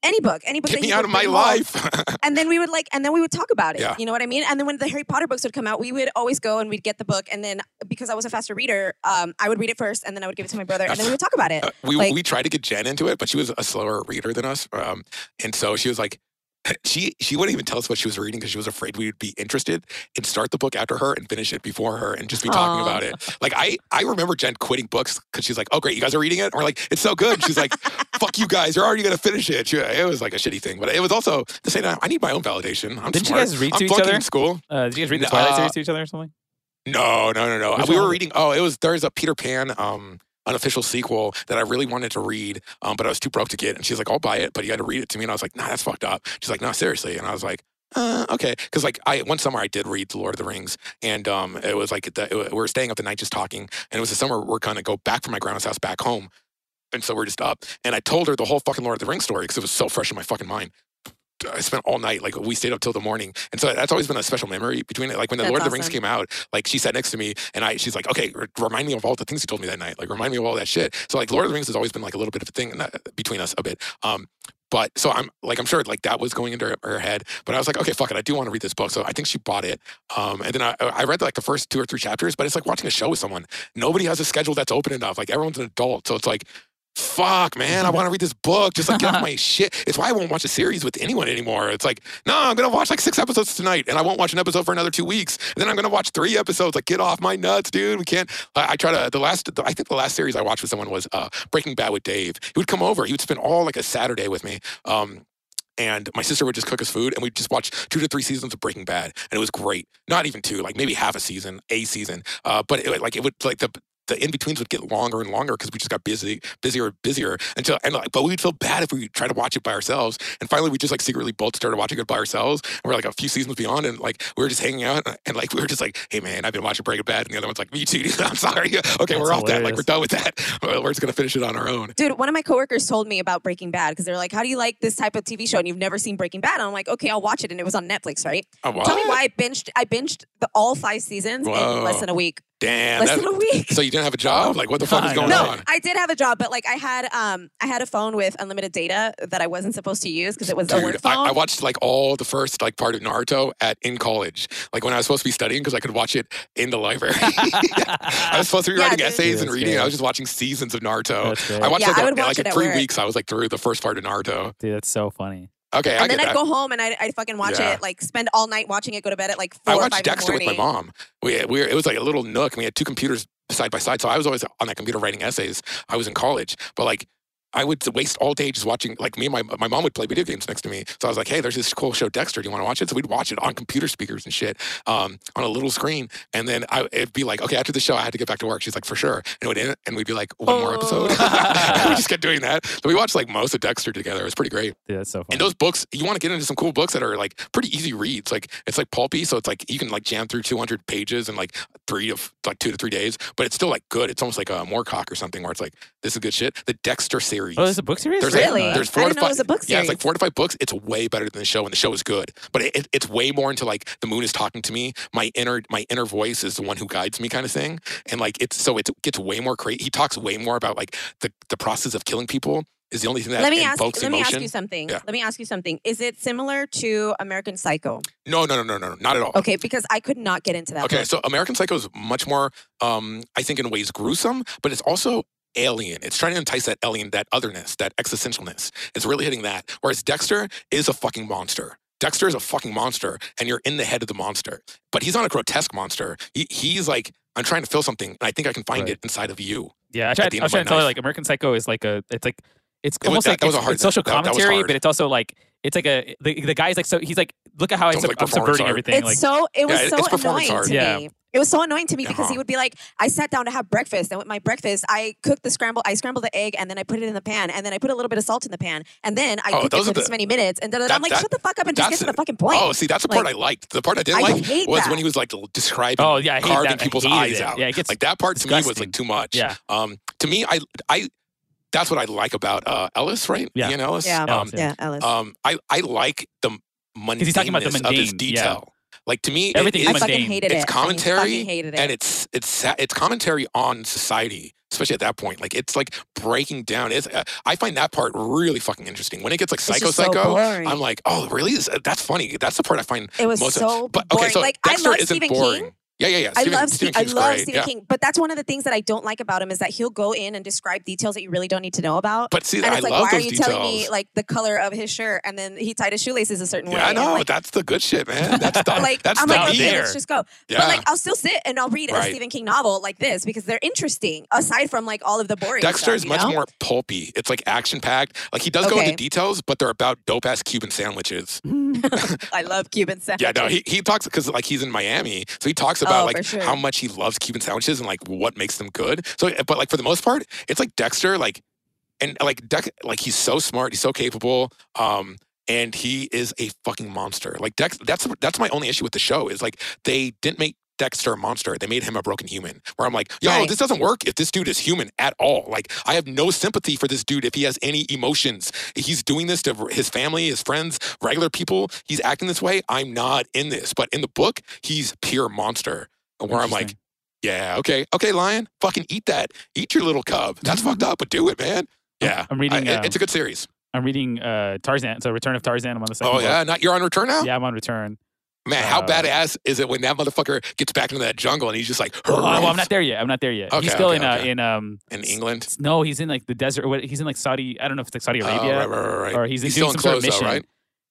Any book, any book. Get that me out of my life. [LAUGHS] And then we would like, and then we would talk about it. Yeah. You know what I mean? And then when the Harry Potter books would come out, we would always go and we'd get the book, and then because I was a faster reader, um, I would read it first, and then I would give it to my brother, and then we would talk about it. Uh, we Like- we tried to get Jen into it, but she was a slower reader than us, um, and so she was like, [LAUGHS] she she wouldn't even tell us what she was reading because she was afraid we would be interested and start the book after her and finish it before her and just be talking Aw. about it. Like I I remember Jen quitting books because she's like, oh great, you guys are reading it, and we're like, it's so good. And she's like, [LAUGHS] fuck you guys, you're already gonna finish it. She- it was like a shitty thing, but it was also the same time. I need my own validation. I'm Didn't you guys read I'm to each other? in school? Uh, did you guys read the Twilight uh, series to each other or something? No, no, no, no. Which we one were reading. Oh, it was there's a Peter Pan um unofficial sequel that I really wanted to read, um, but I was too broke to get. And she's like, "I'll buy it, but you had to read it to me." And I was like, "Nah, that's fucked up." She's like, "No, seriously." And I was like, uh, "Okay," because like I one summer I did read The Lord of the Rings, and um, it was like the, it, we were staying up the night just talking, and it was the summer we're gonna go back from my grandma's house back home. And so we're just up, and I told her the whole fucking Lord of the Rings story because it was so fresh in my fucking mind. I spent all night, like we stayed up till the morning, and so that's always been a special memory between it. Like when the That's Lord of the Rings came out, like she sat next to me, and I, she's like, "Okay, r- remind me of all the things you told me that night. Like remind me of all that shit." So like Lord of the Rings has always been like a little bit of a thing between us a bit. Um, but so I'm like I'm sure like that was going into her, her head, but I was like, okay, fuck it, I do want to read this book, so I think she bought it. Um, and then I, I read like the first two or three chapters, but it's like watching a show with someone. Nobody has a schedule that's open enough. Like everyone's an adult, so it's like fuck, man, I want to read this book. Just like get off [LAUGHS] my shit. It's why I won't watch a series with anyone anymore. It's like, no, I'm gonna watch like six episodes tonight, and I won't watch an episode for another two weeks. And then I'm gonna watch three episodes. Like, get off my nuts, dude. We can't. I, I try to. The last, I think the last series I watched with someone was uh, Breaking Bad with Dave. He would come over. He would spend all like a Saturday with me. Um, and my sister would just cook us food, and we'd just watch two to three seasons of Breaking Bad, and it was great. Not even two, like maybe half a season, a season. Uh, but it, like it would like the the in betweens would get longer and longer because we just got busy, busier, and busier until and like, but we'd feel bad if we tried to watch it by ourselves. And finally, we just like secretly both started watching it by ourselves. And we're like a few seasons beyond, and like we were just hanging out, and like we were just like, "Hey man, I've been watching Breaking Bad," and the other one's like, "Me too." dude. [LAUGHS] I'm sorry. Okay, we're That's off that. Like we're done with that. [LAUGHS] We're just gonna finish it on our own. Dude, one of my coworkers told me about Breaking Bad because they're like, "How do you like this type of TV show?" And you've never seen Breaking Bad. And I'm like, "Okay, I'll watch it." And it was on Netflix, right? Oh, wow. Tell me why I binged. I binged the all five seasons in less than a week. Damn. less that- than a week. [LAUGHS] so you didn't have a job? Like what the fuck is going know. No, on? I did have a job, but like I had um I had a phone with unlimited data that I wasn't supposed to use because it was a work phone. I, I watched like all the first like part of Naruto at in college, like when I was supposed to be studying because I could watch it in the library. [LAUGHS] I was supposed to be Yeah, writing dude. essays Dude, and reading. great. I was just watching seasons of Naruto. That's. I watched Yeah, like, I a- would watch like in three work. weeks. I was like through the first part of Naruto. Dude, that's so funny. Okay, I and then I'd that. go home and I'd, I'd fucking watch Yeah. it, like spend all night watching it, go to bed at like four I or watched five Dexter with my mom. We, we were, it was like a little nook. and We had two computers side by side, so I was always on that computer writing essays. I was in college, but like I would waste all day just watching. Like me and my my mom would play video games next to me. So I was like, "Hey, there's this cool show, Dexter. Do you want to watch it?" So we'd watch it on computer speakers and shit, um, on a little screen. And then I, it'd be like, "Okay, after the show, I had to get back to work." She's like, "For sure." And it would end, and we'd be like, "One more episode." [LAUGHS] we just kept doing that. So we watched like most of Dexter together. It was pretty great. Yeah, that's so funny. And those books, you want to get into some cool books that are like pretty easy reads. Like it's like pulpy, so it's like you can like jam through 200 pages in like three of like two to three days. But it's still like good. It's almost like a Moorcock or something where it's like this is good shit. The Dexter series. Oh, there's a book series. There's I like- Really? that. there's four I to didn't know it five- was a book Yeah, it's like four to five books. It's way better than the show, and the show is good. But it, it, it's way more into like the moon is talking to me. My inner my inner voice is the one who guides me, kind of thing. And like it's so it gets way more crazy. He talks way more about like the the process of killing people is the only thing that let me ask. invokes Let me ask you something. Yeah. Let me ask you something. Is it similar to American Psycho? no, no, no, no, no, not at all. Okay, because I could not get into that. Okay, book. so American Psycho is much more, um, I think, in ways gruesome, but it's also alien. It's trying to entice that alien, that otherness, that existentialness. It's really hitting that. Whereas Dexter is a fucking monster. Dexter is a fucking monster, and you're in the head of the monster. But he's not a grotesque monster. He, he's like, I'm trying to feel something, and I think I can find Right. it inside of you. Yeah, I at tried. I was trying to tell you like American Psycho is like a. It's like it's It was- almost that- like that was a hard- it's social that- that was commentary, hard. but it's also like it's like a the, the guy's like so he's like look at how I Sounds sub, like I'm subverting art. everything. it's like so it was Yeah, so it's annoying art. to Yeah. me. It was so annoying to me because Uh-huh. he would be like, I sat down to have breakfast, and with my breakfast, I cooked the scramble. I scrambled the egg, and then I put it in the pan, and then I put a little bit of salt in the pan, and then I Oh, cooked it for are this many minutes. And then I'm like, that- shut the fuck up and just get to the fucking point. Oh, see, that's the part Like, I liked. The part I didn't I like was that. when he was like describing, oh yeah, carving that. People's eyes it. out. Yeah, it gets like that part to me was like too much. Yeah. Um, to me, I, I, that's what I like about uh, Ellis, right? Yeah. Ian Ellis. Yeah. Um, yeah, Ellis. um, I, I like the mundaneness he's talking about the of his mundane, yeah. detail. Like to me, it Everything I fucking mundane. hated it's it. I commentary fucking hated it. and it's it's it's commentary on society, especially at that point. Like it's like breaking down. It's uh, I find that part really fucking interesting. When it gets like It's psycho so psycho, boring. I'm like, oh really? That's funny. That's the part I find it was most of- so But boring. okay, so like Dexter I love isn't Stephen boring. King. Yeah, yeah, yeah. I Stephen, love Stephen Ste- I love great. Stephen yeah. King, but that's one of the things that I don't like about him is that he'll go in and describe details that you really don't need to know about. But see, and I it's like, love why are those you details. telling me like the color of his shirt and then he tied his shoelaces a certain way? I know. like, that's the good shit, man. [LAUGHS] That's the like that's I'm like, okay, there. let's just go. Yeah. But like, I'll still sit and I'll read a Stephen King novel like this because they're interesting. Aside from like all of the boring. Dexter is much know? more pulpy. It's like action packed. Like he does go into details, but they're about dope ass Cuban sandwiches. [LAUGHS] I love Cuban sandwiches. [LAUGHS] Yeah, no, he, he talks because like he's in Miami, so he talks Oh, about for like sure. how much he loves Cuban sandwiches and like what makes them good. So, but like for the most part, it's like Dexter, like and like Dex, like he's so smart, he's so capable, um, and he is a fucking monster. Like Dex, that's that's my only issue with the show is like they didn't make. Dexter monster. They made him a broken human. Where I'm like, yo, Right. this doesn't work if this dude is human at all. Like, I have no sympathy for this dude if he has any emotions. He's doing this to his family, his friends, regular people. He's acting this way. I'm not in this. But in the book, he's pure monster. Where I'm like, yeah, okay, okay, lion, fucking eat that. Eat your little cub. That's fucked [LAUGHS] up, but do it, man. Yeah, I'm reading, I- um, it's a good series. I'm reading uh, Tarzan. So Return of Tarzan. I'm on the second. Oh book. yeah, not you're on return now. yeah. I'm on Return. Man, how Uh, badass is it when that motherfucker gets back into that jungle and he's just like, Oh, well, I'm not there yet. I'm not there yet. Okay, he's still okay, in uh, okay. in um. in England. No, he's in like the desert. He's in like Saudi. I don't know if it's like Saudi Oh, Arabia right, right, right, right. or he's, He's doing some sort of enclosed though, mission. right?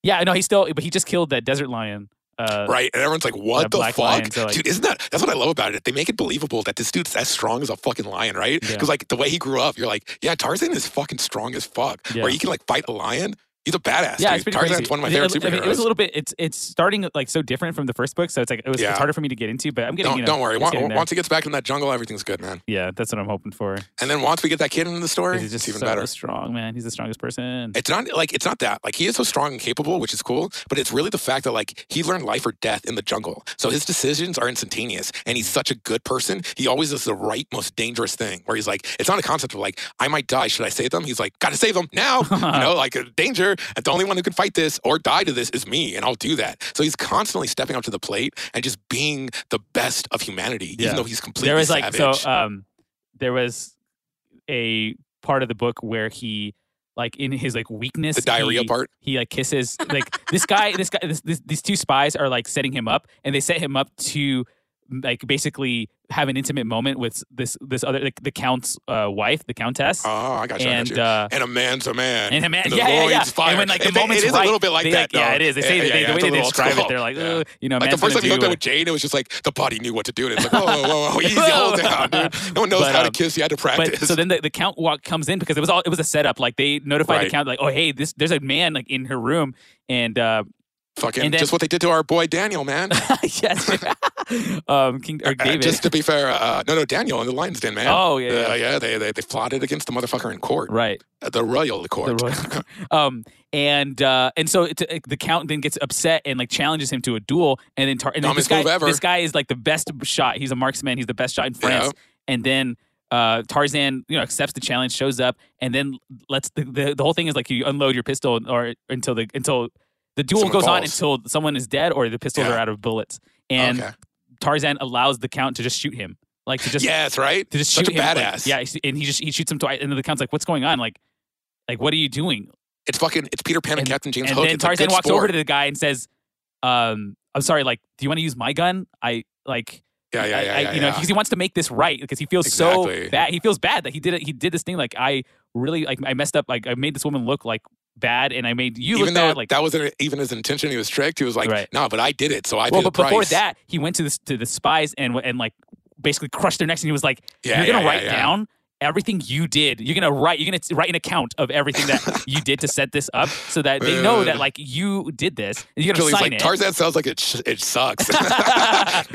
Yeah, no, he's still. But he just killed that desert lion. Uh, Right, and everyone's like, "What the fuck, lion, so, like- dude? Isn't that that's what I love about it? They make it believable that this dude's as strong as a fucking lion, right? Yeah. Because like the way he grew up, you're like, yeah, Tarzan is fucking strong as fuck. Yeah. Where he can like fight a lion. He's a badass. Yeah, dude. it's pretty Tarzan's crazy. one of my favorite mean, superheroes. I mean, it was a little bit. It's it's starting like so different from the first book, so it's like it was Yeah. it's harder for me to get into. But I'm getting. don't, you know, don't worry. Once, once he gets back in that jungle, everything's good, man. yeah, that's what I'm hoping for. And then once we get that kid into the story, He's just even so better. strong, man. He's the strongest person. It's not like it's not that like he is so strong and capable, which is cool. But it's really the fact that like he learned life or death in the jungle, so his decisions are instantaneous. And he's such a good person. He always does the right, most dangerous thing. Where he's like, it's not a concept of like I might die. Should I save them? He's like, gotta save them now. you [LAUGHS] know, like uh, danger. And the only one who can fight this or die to this is me, and I'll do that. So he's constantly stepping up to the plate and just being the best of humanity, Yeah. even though he's completely there was like savage. so um there was a part of the book where he like in his like weakness the diarrhea he, part. he like kisses like this guy this guy this, this, these two spies are like setting him up and they set him up to like basically have an intimate moment with this this other like, the count's uh, wife, the countess, Oh, I got you. I got and you. uh, and a man's a man. and a man, And yeah, yeah, yeah. fire. And when like the It- moment's it is right, a little bit like they, that. yeah, it is. They say Yeah, that they, yeah, the way they describe it, old they're like. "Ugh," you know, Like the first time you hooked at with Jane, it was just like the body knew what to do. And it's like, [LAUGHS] whoa, whoa, whoa, easy, hold down, dude. No one knows But, how to um, kiss. You had to But practice. so then the, the count walk comes in because it was all it was a setup. Like they notified the count, like, oh hey, this there's a man like in her room, and uh, Fucking then- just what they did to our boy Daniel, man. [LAUGHS] yes, [LAUGHS] um, King or Uh, David. just to be fair, uh, no, no, Daniel in the Lions Den, man. Oh, yeah, Uh, yeah. yeah. They, they they plotted against the motherfucker in court, right. Uh, the royal court. The royal- [LAUGHS] um, and uh, and so it, it- the count then gets upset and like challenges him to a duel, and then, tar- and then this guy this guy is like the best shot. He's a marksman. He's the best shot in France. Yeah. And then uh, Tarzan, you know, accepts the challenge, shows up, and then lets the, the the whole thing is like you unload your pistol or until the until the duel Someone goes on until someone is dead or the pistols Yeah. are out of bullets, and okay. Tarzan allows the count to just shoot him, like to just Yeah, that's right. to just Such shoot a him. like- badass. yeah, and he just he shoots him twice, and then the count's like, "What's going on? Like, like what are you doing?" It's fucking. It's Peter Pan and, And- Captain James and Hook. then Tarzan walks sport. over to the guy and says, um, "I'm sorry, like, do you want to use my gun? I like." Yeah, yeah, yeah, I- yeah, you know, yeah. because he wants to make this right because he feels Exactly. so bad. He feels bad that he did it. He did this thing like I really like I messed up. Like I made this woman look like bad, and I made you even look though bad. Like that wasn't even his intention, he was tricked. He was like, Right. "No, but I did it, so I well, paid the but before price." that, he went to the to the spies and and like basically crushed their necks, and he was like, Yeah, "You're gonna yeah, write yeah, yeah. down." Everything you did, you're gonna write. You're gonna write an account of everything that [LAUGHS] you did to set this up, so that they know that uh. like you did this, and you're gonna Julie's sign like, it. Tarzan sounds like it. Sh- it sucks. [LAUGHS]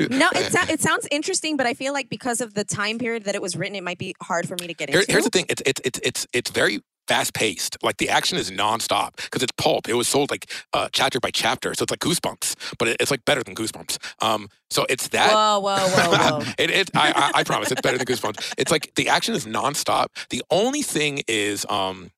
No, it, sou- it sounds interesting, but I feel like because of the time period that it was written, it might be hard for me to get Here- into. here's the thing. It's it's it's it's it's very fast paced. Like the action is nonstop because it's pulp. It was sold like uh, chapter by chapter, so it's like Goosebumps, but it, it's like better than Goosebumps. Um, so it's that. Whoa, whoa, whoa, [LAUGHS] whoa. it, it, I, I, I promise it's better than Goosebumps. It's like the action is nonstop. The only thing is, um,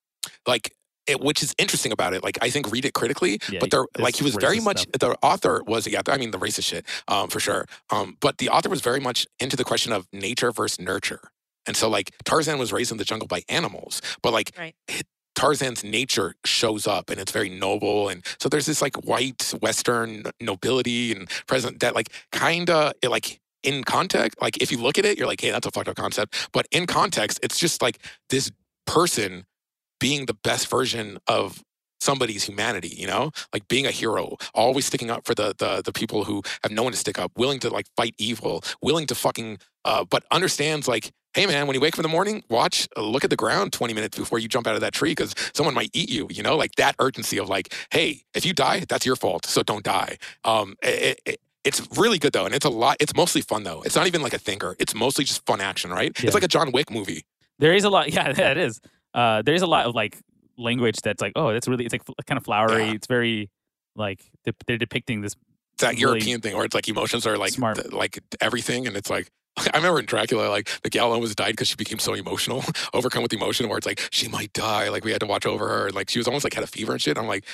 like, it, which is interesting about it. Like, I think read it critically, Yeah, but they're like he was very much stuff. the author was yeah. I mean the racist shit, um, for sure. Um, but the author was very much into the question of nature versus nurture. And so, like, Tarzan was raised in the jungle by animals, but like, Right. Tarzan's nature shows up and it's very noble. And so there's this like white Western nobility and present that like kind of like in context, like if you look at it, you're like, hey, that's a fucked up concept. But in context, it's just like this person being the best version of somebody's humanity, you know? Like being a hero, always sticking up for the the the people who have no one to stick up, willing to like fight evil, willing to fucking uh but understands like Hey man, when you wake up in the morning, watch, uh, look at the ground 20 minutes before you jump out of that tree because someone might eat you, you know, like that urgency of like, hey, if you die, that's your fault, so don't die. Um, it, it, it's really good though, and it's a lot. It's mostly fun though. It's not even like a thinker. It's mostly just fun action, right? Yeah. It's like a John Wick movie. There is a lot. [LAUGHS] Yeah, yeah it is. Uh, there is a lot of like language that's like, oh, that's really. It's like kind of flowery. Yeah. It's very like they're, they're depicting this. It's that Really European thing where it's like emotions are like smart. th- like everything, and it's like [LAUGHS] I remember in Dracula, like the gal almost died because she became so emotional, [LAUGHS] overcome with emotion, where it's like she might die. Like we had to watch over her, and like she was almost like had a fever and shit. I'm like.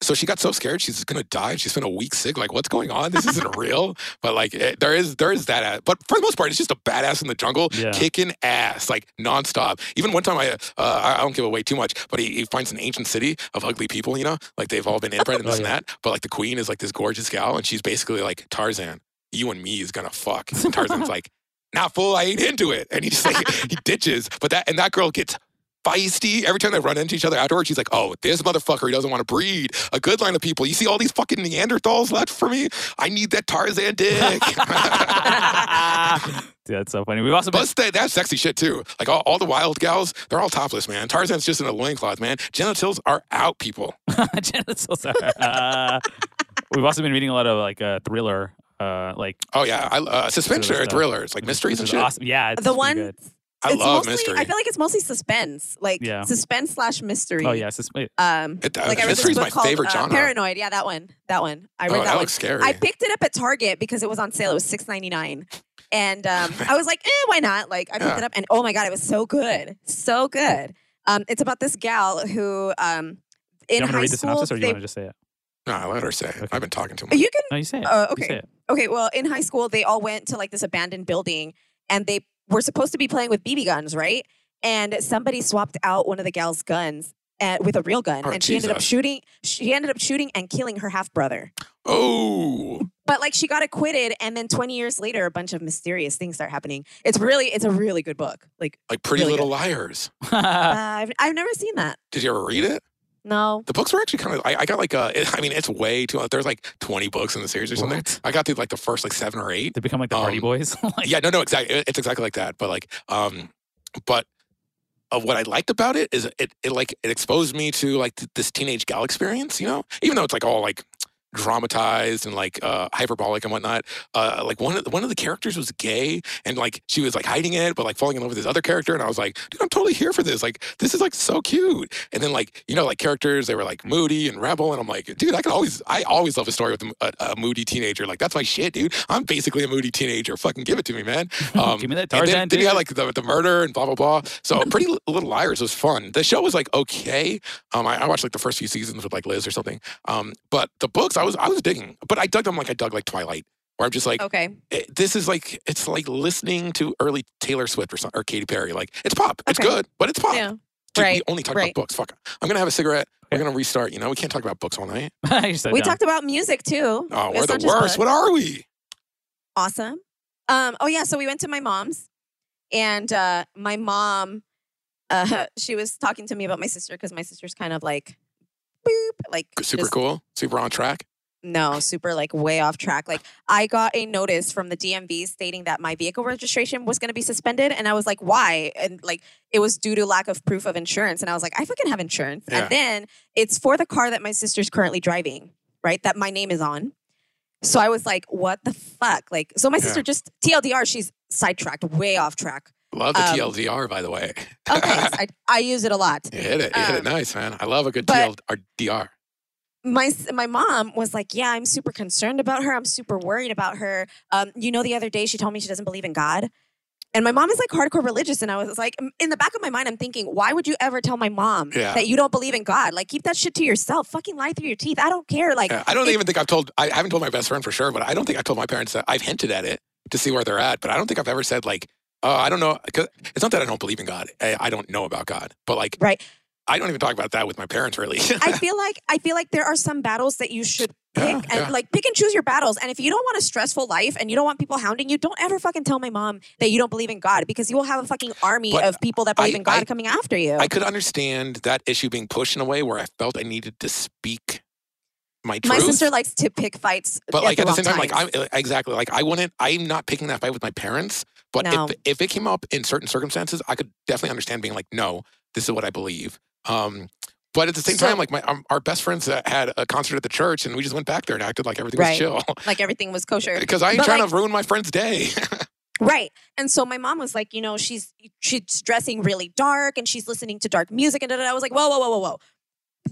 So she got so scared she's gonna die. She spent a week sick. Like, what's going on? This isn't [LAUGHS] real. But like, it, there is there is that. a- But for the most part, it's just a badass in the jungle Yeah. kicking ass like nonstop. Even one time, I uh, I don't give away too much, but he, he finds an ancient city of ugly people. You know, like they've all been inbred and [LAUGHS] Oh, this and that. But like the queen is like this gorgeous gal, and she's basically like Tarzan. You and me is gonna fuck. And Tarzan's [LAUGHS] like, not fool, I ain't into it. And he just like he ditches. But that and that girl gets feisty every time they run into each other afterwards. She's like, oh, this motherfucker, he doesn't want to breed a good line of people. You see all these fucking Neanderthals left for me? I need that Tarzan dick. [LAUGHS] Dude, that's so funny. We've also been. Plus, they, they sexy shit too. Like all, all the wild gals, they're all topless, man. Tarzan's just in a loincloth, man. Genitals are out, people. [LAUGHS] genitals are- uh, [LAUGHS] we've also been reading a lot of like uh, thriller, uh, like Oh yeah, I, uh, suspense Thriller or thrillers, like mysteries and shit. Awesome. Yeah, it's the pretty one. Good. I it's love mostly, mystery. I feel like it's mostly suspense, like Yeah. suspense slash mystery. Oh yeah, sus- Um, It- uh, like I read this mystery's book my called favorite uh, genre. Paranoid. Yeah, that one. That one. I read oh, that, that one. looks scary. I picked it up at Target because it was on sale. It was six ninety nine, and um, I was like, eh, why not? Like I picked Yeah. it up, and oh my god, it was so good, so good. Um, it's about this gal who um, do in you want me to high read the school. synopsis, or do you want to just say it? no, I let her say. it. Okay. I've been talking too much. you can No, you say it. Uh, You okay. say it. Okay, well, in high school, they all went to like this abandoned building and they were supposed to be playing with BB guns, right? And somebody swapped out one of the gal's guns uh, with a real gun, Oh, and she ended up shooting. She ended up shooting and killing her half brother. Oh, But like she got acquitted, and then 20 years later, a bunch of mysterious things start happening. It's really, it's a really good book. Like like Pretty Really Little Liars. uh, I've, I've never seen that. Did you ever read it? No. The books were actually kind of. I, I got like uh, it, I mean, it's way too. There's like 20 books in the series or something. What? I got through like the first like seven or eight. to become like the party Um, boys. [LAUGHS] like, yeah, no, no, exactly. It- It's exactly like that. But like, um, but of what I liked about it is it, it like it exposed me to like th- this teenage gal experience. You know, even though it's like all like dramatized and like uh hyperbolic and whatnot uh like one of the, one of the characters was gay and like she was like hiding it but like falling in love with this other character and i was like dude i'm totally here for this like this is like so cute and then like you know like characters they were like moody and rebel and i'm like dude i can always i always love a story with a, a, moody teenager like that's my shit dude i'm basically a moody teenager fucking give it to me man [LAUGHS] um, Give me that Tarzan. then, then you had like the, the murder and blah blah blah. So [LAUGHS] Pretty Little Liars was fun. The show was like okay. Um, I, I watched like the first few seasons with like Liz or something. Um, but the books I was I was digging. But I dug them like I dug like Twilight, where I'm just like Okay. this is like it's like listening to early Taylor Swift or some, or Katy Perry. Like it's pop. It's Okay. good, but it's pop. Yeah. Dude, we Right, only talk right. about books. Fuck. I'm gonna have a cigarette. We're gonna restart. You know, we can't talk about books all night. [LAUGHS] You said We down. talked about music too. Oh, we're the worst. What are we? awesome. Um, oh yeah, so we went to my mom's, and uh, my mom, [LAUGHS] uh, she was talking to me about my sister because my sister's kind of like, boop, like Super just- cool. Super on track. No, super like way off track. Like I got a notice from the DMV stating that my vehicle registration was going to be suspended, and I was like, why? And like it was due to lack of proof of insurance, and I was like, I fucking have insurance. Yeah. And then it's for the car that my sister's currently driving, right? That my name is on. So I was like, what the fuck? Like, so my Yeah. sister just TLDR, she's sidetracked, way off track. Love the Um, TLDR, by the way. Okay, I, [LAUGHS] I use it a lot. You hit it. You hit it Um, nice, man. I love a good but- TLDR. My my mom was like, "Yeah, I'm super concerned about her. I'm super worried about her. Um, you know, the other day she told me she doesn't believe in God." And my mom is like hardcore religious, and I was like, in the back of my mind, I'm thinking, why would you ever tell my mom Yeah. that you don't believe in God? Like, keep that shit to yourself. Fucking lie through your teeth. I don't care. Like, Yeah, I don't even think I've told. I haven't told my best friend for sure, but I don't think I told my parents that. I've hinted at it to see where they're at, but I don't think I've ever said like, "Oh, I don't know." Because it's not that I don't believe in God. I, I don't know about God, but like, Right. I don't even talk about that with my parents really. [LAUGHS] I feel like I feel like there are some battles that you should pick Yeah, and yeah. like pick and choose your battles. And if you don't want a stressful life and you don't want people hounding you, don't ever fucking tell my mom that you don't believe in God because you will have a fucking army But of people that believe I- in God I- coming after you. I could understand that issue being pushed in a way where I felt I needed to speak my truth. my sister likes to pick fights, but like at the same time, like. I'm uh, exactly like I wouldn't. I'm not picking that fight with my parents. But No. if if it came up in certain circumstances, I could definitely understand being like, no, this is what I believe. Um, but at the same So- time, like my um, our best friends had a concert at the church, and we just went back there and acted like everything Right. was chill. like everything was kosher. Because I ain't But, trying like- to ruin my friend's day. Right. And so my mom was like, you know, she's she's dressing really dark and she's listening to dark music and da, da, da. I was like, whoa, whoa, whoa, whoa, whoa.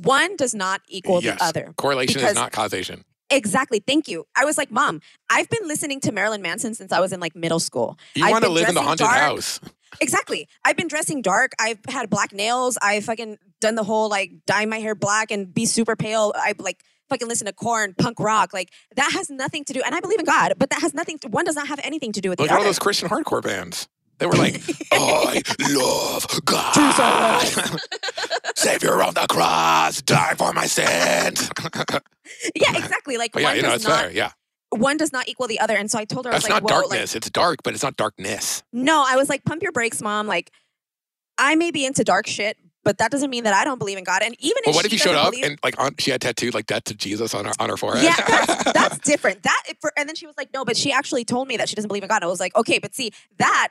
One does not equal Yes. the other. Correlation is not causation. Exactly. Thank you. I was like, Mom, I've been listening to Marilyn Manson since I was in like middle school. You I've want to live in the haunted dark. house. Exactly. I've been dressing dark. I've had black nails. I've fucking done the whole like dye my hair black and be super pale. I like fucking listen to Korn, punk rock. Like that has nothing to do. And I believe in God, but that has nothing to. One does not have anything to do with Look the all other. those Christian hardcore bands. They were [LAUGHS] like, I love God. [LAUGHS] Savior on the cross, die for my sins. [LAUGHS] yeah, exactly. Like But yeah, you know, it's not. fair. Yeah. One does not equal the other. And so I told her, I was That's like, not Whoa, like, darkness. it's dark, but it's not darkness. no, I was like, pump your brakes, mom. Like, I may be into dark shit, but that doesn't mean that I don't believe in God. And even Well, if what if she you showed up believe- and like on, she had tattooed like death to Jesus on her on her forehead? yeah, that's, [LAUGHS] that's different. That for, and then she was like, no, but she actually told me that she doesn't believe in God. I was like, okay, but see, that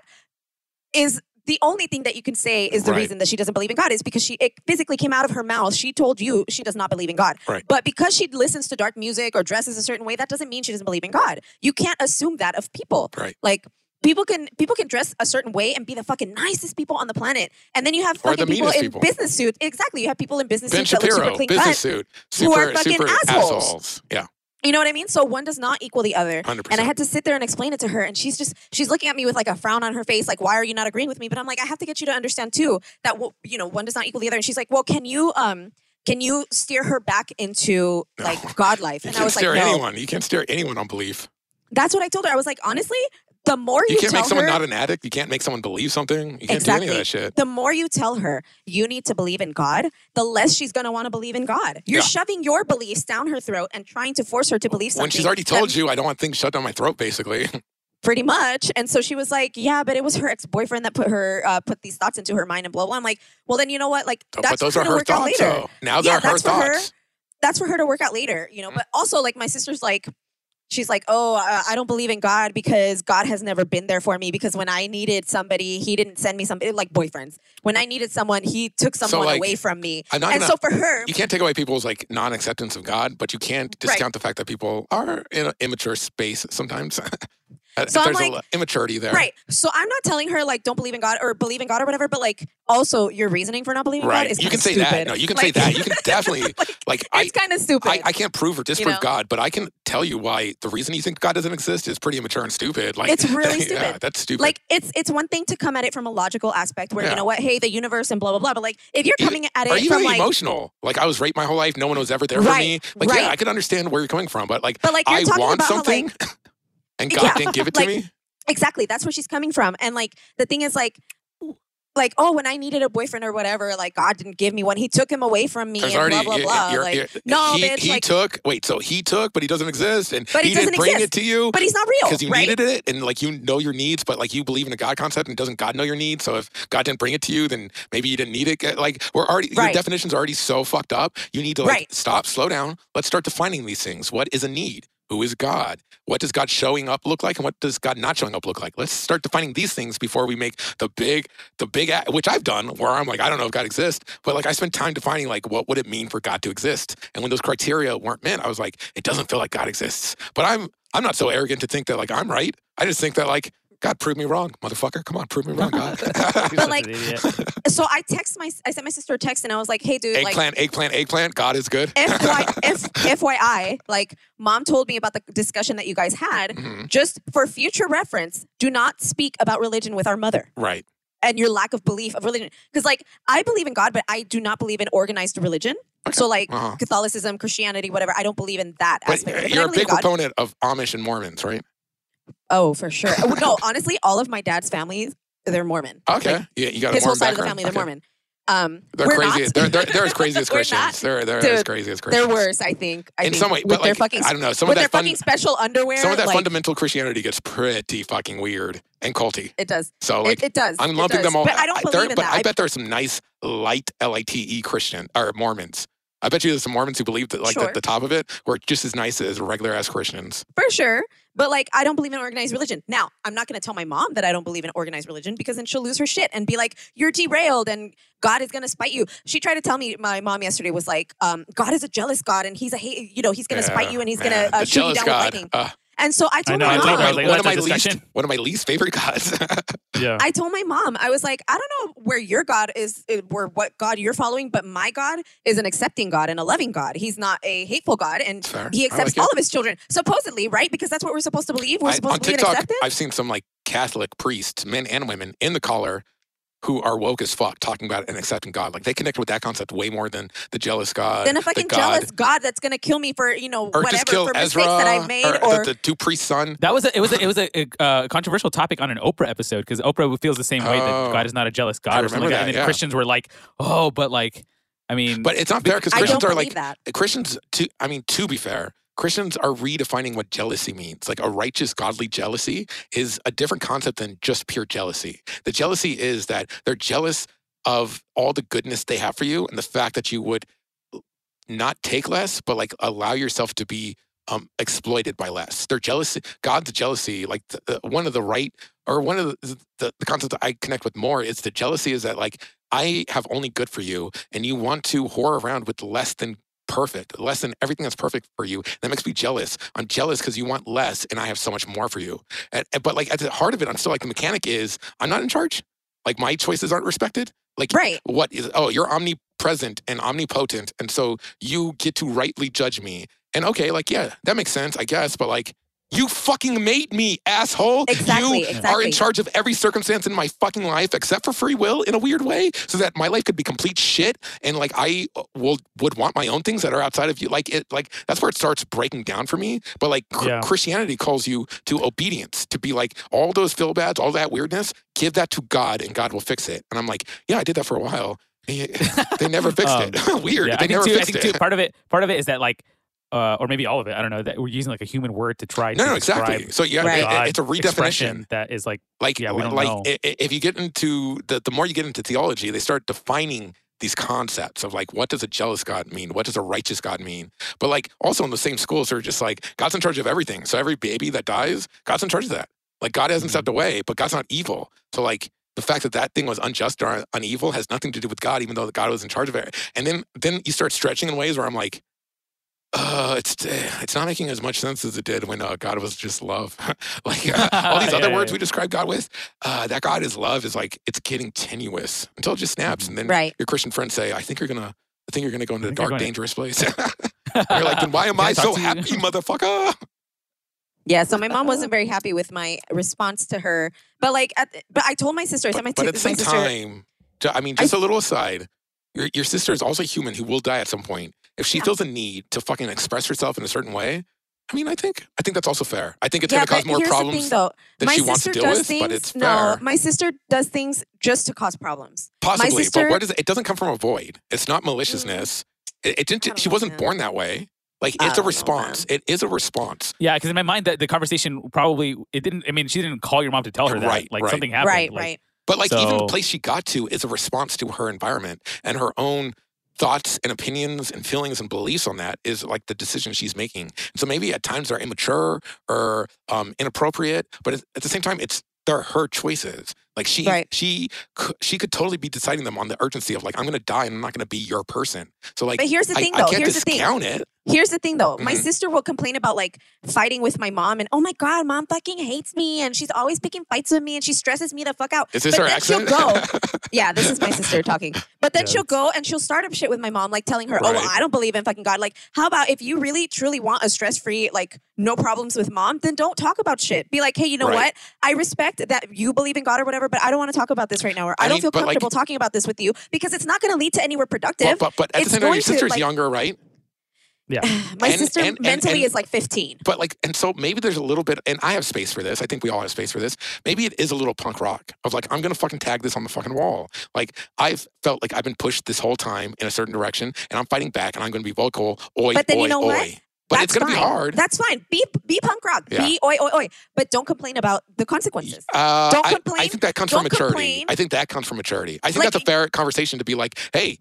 is the only thing that you can say is the Right. reason that she doesn't believe in God is because she it physically came out of her mouth. She told you she does not believe in God. Right. But because she listens to dark music or dresses a certain way, that doesn't mean she doesn't believe in God. You can't assume that of people. Right. Like people can people can dress a certain way and be the fucking nicest people on the planet, and then you have fucking people in people. business suits. Exactly, you have people in business Ben suits that look super clean business cut. suit, who are fucking super assholes. Yeah, You know what I mean? So one does not equal the other. hundred And I had to sit there and explain it to her. And she's just, she's looking at me with like a frown on her face, like, why are you not agreeing with me? But I'm like, I have to get you to understand too that, you know, one does not equal the other. And she's like, well, can you, um, can you steer her back into [SIGHS] like God life? And I can't was like, steer no. anyone. You can't steer anyone on belief. That's what I told her. I was like, honestly, the more you, You can't make someone her, not an addict. You can't make someone believe something. You can't do any of that shit. the more you tell her you need to believe in God, the less she's going to want to believe in God. You're Yeah. shoving your beliefs down her throat and trying to force her to believe something. When she's already that- told you, I don't want things shut down my throat, basically. [LAUGHS] pretty much. And so she was like, "Yeah, but it was her ex boyfriend that put her uh, put these thoughts into her mind and blah blah." I'm like, "Well, then you know what? Like that's but those are her to her work out thoughts, though. Now Yeah, they're her that's for her. thoughts. That's for her to work out later, you know." But also, like my sister's like. She's like, oh, uh, I don't believe in God because God has never been there for me. Because when I needed somebody, He didn't send me somebody like boyfriends. When I needed someone, He took someone like, away from me. And gonna- so for her, you can't take away people's like non-acceptance of God, but you can't Right. discount the fact that people are in an immature space sometimes. [LAUGHS] Uh, So I'm There's like- a l- immaturity there. Right. So I'm not telling her like don't believe in God or believe in God or whatever, but like also your reasoning for not believing in God Right. is You can say that. No, you can Like- say that. You [LAUGHS] can definitely [LAUGHS] like I, it's kind of stupid. I I can't prove or disprove know? God, but I can tell you why the reason you think God doesn't exist is pretty immature and stupid. Like It's [LAUGHS] really yeah, stupid. that's stupid. like it's it's one thing to come at it from a logical aspect where Yeah. you know what, hey, the universe and blah blah blah. But like if you're coming at or it even from like emotional. Like I was raped my whole life. No one was ever there for me. Like right. yeah, I could understand where you're coming from, but like But like you're I talking want about how, something, like- and God Yeah, didn't give it to like, me. exactly that's where she's coming from. And like the thing is like like oh when I needed a boyfriend or whatever, like God didn't give me one. He took him away from me and already blah blah blah. you're- like you're- no, he, bitch. he like, took. Wait, so he took, but he doesn't exist, and But he didn't doesn't bring exist. it to you. but he's not real, because you right? needed it and like you know your needs but like you believe in a god concept and doesn't god know your needs so if god didn't bring it to you then maybe you didn't need it like we're already your definitions are already so fucked up you need to like Right. stop slow down let's start defining these things what is a need who is god what does god showing up look like and what does god not showing up look like? Let's start defining these things before we make the big the big which i've done where i'm like i don't know if god exists but like i spent time defining like what would it mean for god to exist? And when those criteria weren't met i was like it doesn't feel like god exists. But i'm i'm not so arrogant to think that like i'm right. I just think that like god prove me wrong motherfucker come on prove me wrong god [LAUGHS] But like, [LAUGHS] so I text my I sent my sister a text and I was like, hey dude, like eggplant eggplant eggplant god is good FY, F, [LAUGHS] FYI, like mom told me about the discussion that you guys had. Mhm. Just for future reference, do not speak about religion with our mother right and your lack of belief of religion. Because like I believe in God, but I do not believe in organized religion. So like Uh-huh. Catholicism, Christianity, whatever. I don't believe in that but aspect. of it. You're a big God. proponent of amish and mormons right Oh, for sure. Oh, no, [LAUGHS] honestly, all of my dad's families, they're Mormon. okay Like, yeah you got a his whole side of the family, they're Okay. Mormon. Um, they're crazy not. they're, they're, they're as [LAUGHS] crazy as christians they're they're Dude, as crazy as christians They're worse, I think. I in think, some way with but their like fucking i don't know some of that fun, fucking special underwear. some of that like, fundamental christianity gets pretty fucking weird and culty It does. so like it, it does. I'm lumping does. them all. But I don't believe in but that. I bet there are some nice light L I T E Christian or Mormons. I bet you there's some Mormons who believe that like Sure. the, the top of it were just as nice as regular ass Christians. for sure. But like, I don't believe in organized religion. Now, I'm not going to tell my mom that I don't believe in organized religion because then she'll lose her shit and be like, "You're derailed and God is going to spite you." She tried to tell me. My mom yesterday was like, um, "God is a jealous God and He's a hate. You know, He's going to spite you and He's going to uh, shoot you down God. with lightning." Uh, And so I told know, my I mom. told her, I was one, like, one of my least one of my least favorite gods. [LAUGHS] Yeah. I told my mom, I was like, I don't know where your God is, eh, where what God you're following, but my God is an accepting God and a loving God. He's not a hateful God, and Fair. He accepts like it. all of His children, supposedly, right? Because that's what we're supposed to believe. We're I- supposed on to believe in TikTok, acceptance. I've seen some like Catholic priests, men and women, in the collar who are woke as fuck talking about and accepting God. Like they connect with that concept way more than the jealous God. then a the fucking God, jealous God that's gonna kill me for you know or whatever just kill for Ezra mistakes that I've made, or, or, the, the two priests' son. That was a, it was a, it was a, a, uh, controversial topic on an Oprah episode because Oprah feels the same way Oh. that God is not a jealous I God or something like remember that. And that, then yeah. Christians were like, oh, but like, I mean, But it's not fair because I don't Christians are like that. Christians, to I mean, to be fair, Christians are redefining what jealousy means. Like a righteous, godly jealousy is a different concept than just pure jealousy. The jealousy is that they're jealous of all the goodness they have for you and the fact that you would not take less, but like allow yourself to be um, exploited by less. They're jealous. God's jealousy, like the, the, one of the right or one of the, the the concepts that I connect with more is the jealousy is that like I have only good for you, and you want to whore around with less than perfect, less than everything that's perfect for you. That makes me jealous. I'm jealous because you want less, and I have so much more for you. And, but like at the heart of it, I'm still like the mechanic is I'm not in charge. Like my choices aren't respected. Like right. what is oh you're omnipresent and omnipotent, and so you get to rightly judge me. And okay, like yeah, that makes sense, I guess. But like You fucking made me, asshole. Exactly, You are in charge of every circumstance in my fucking life except for free will in a weird way, so that my life could be complete shit and like I uh, will would want my own things that are outside of you. Like it like that's where it starts breaking down for me. But like cr- Yeah. Christianity calls you to obedience, to be like all those feel bads, all that weirdness, give that to God and God will fix it. And I'm like, yeah, I did that for a while. They [LAUGHS] they never fixed Um, it. [LAUGHS] Weird. Yeah, they I think never too. I fixed think it. too. Part of it, part of it is that like, uh, or maybe all of it. I don't know. That we're using like a human word to try No, to no, exactly. So yeah, Right. it- it- it's a redefinition. that is like Like, Yeah, we don't like know. if you get into the the more you get into theology, they start defining these concepts of like what does a jealous God mean? What does a righteous God mean? But like also in the same schools, they're just like God's in charge of everything. So every baby that dies, God's in charge of that. Like God hasn't stepped away, but God's not evil. So like the fact that that thing was unjust or unevil has nothing to do with God, even though God was in charge of it. And then then you start stretching in ways where I'm like, uh, it's it's not making as much sense as it did when uh, God was just love. [LAUGHS] like uh, [LAUGHS] [LAUGHS] all these Yeah, other yeah, words yeah. we describe God with, uh, that God is love is like it's getting tenuous until it just snaps, and then Right. your Christian friends say, "I think you're gonna, I think you're gonna go into a dark, dangerous place." you're like, then why am I I so happy, motherfucker? Yeah, so my mom wasn't very happy with my response to her, but like, at the, but I told my sister. I said my, But, but at the same sister. time, I mean, just a little aside, your your sister is also human who will die at some point. If she Yeah. feels a need to fucking express herself in a certain way, I mean, I think I think that's also fair. I think it's yeah, gonna cause more problems thing, though. than my she wants to deal with, things. but it's no, fair. my sister does things just to cause problems. Possibly, sister- but what is it, it doesn't come from a void. It's not mm. maliciousness. It, it didn't. She know, wasn't man. born that way. Like it's a don't know, response. It is a response. yeah. Because in my mind, that the conversation probably it didn't. I mean, she didn't call your mom to tell her that. Right, like right. something happened. right, like, right. But like even the place she got to is a response to her environment and her own thoughts and opinions and feelings and beliefs on that is like the decision she's making. So maybe at times they're immature or um, inappropriate, but at the same time, it's they're her choices. Like she, Right. she, she could totally be deciding them on the urgency of like I'm going to die and I'm not going to be your person. So like But here's the thing, I though. can't Here's the thing. discount it. Here's the thing though. My Mhm. sister will complain about like fighting with my mom and oh my god, mom fucking hates me and she's always picking fights with me and she stresses me the fuck out. Is this but her then accent? she'll go. [LAUGHS] Yeah, this is my sister talking. But then Yeah, she'll go and she'll start up shit with my mom, like telling her, "Oh, well, I don't believe in fucking God." Like, how about if you really truly want a stress-free, like no problems with mom, then don't talk about shit. Be like, "Hey, you know Right. what? I respect that you believe in God or whatever, but I don't want to talk about this right now, or I, I don't mean, feel but, like- comfortable talking about this with you because it's not going to lead to anywhere productive." but, but, but at the It's same time, your going to, sister's like- younger, right? Yeah. [SIGHS] my and- sister and- and- mentally and- is like 15. But like, and so maybe there's a little bit, and I have space for this. I think we all have space for this. Maybe it is a little punk rock of like, I'm gonna fucking tag this on the fucking wall. Like, I've felt like I've been pushed this whole time in a certain direction, and I'm fighting back, and I'm gonna be vocal, oi, But then oi, you know oi. what? But That's it's gonna fine. be hard. That's fine. Be be punk rock. Yeah. Be oi oi oi. But don't complain about the consequences. Uh, Don't I- I, think that comes from Don't maturity. complain. I think that comes from maturity. I think Like- that's a fair conversation to be like, hey, g-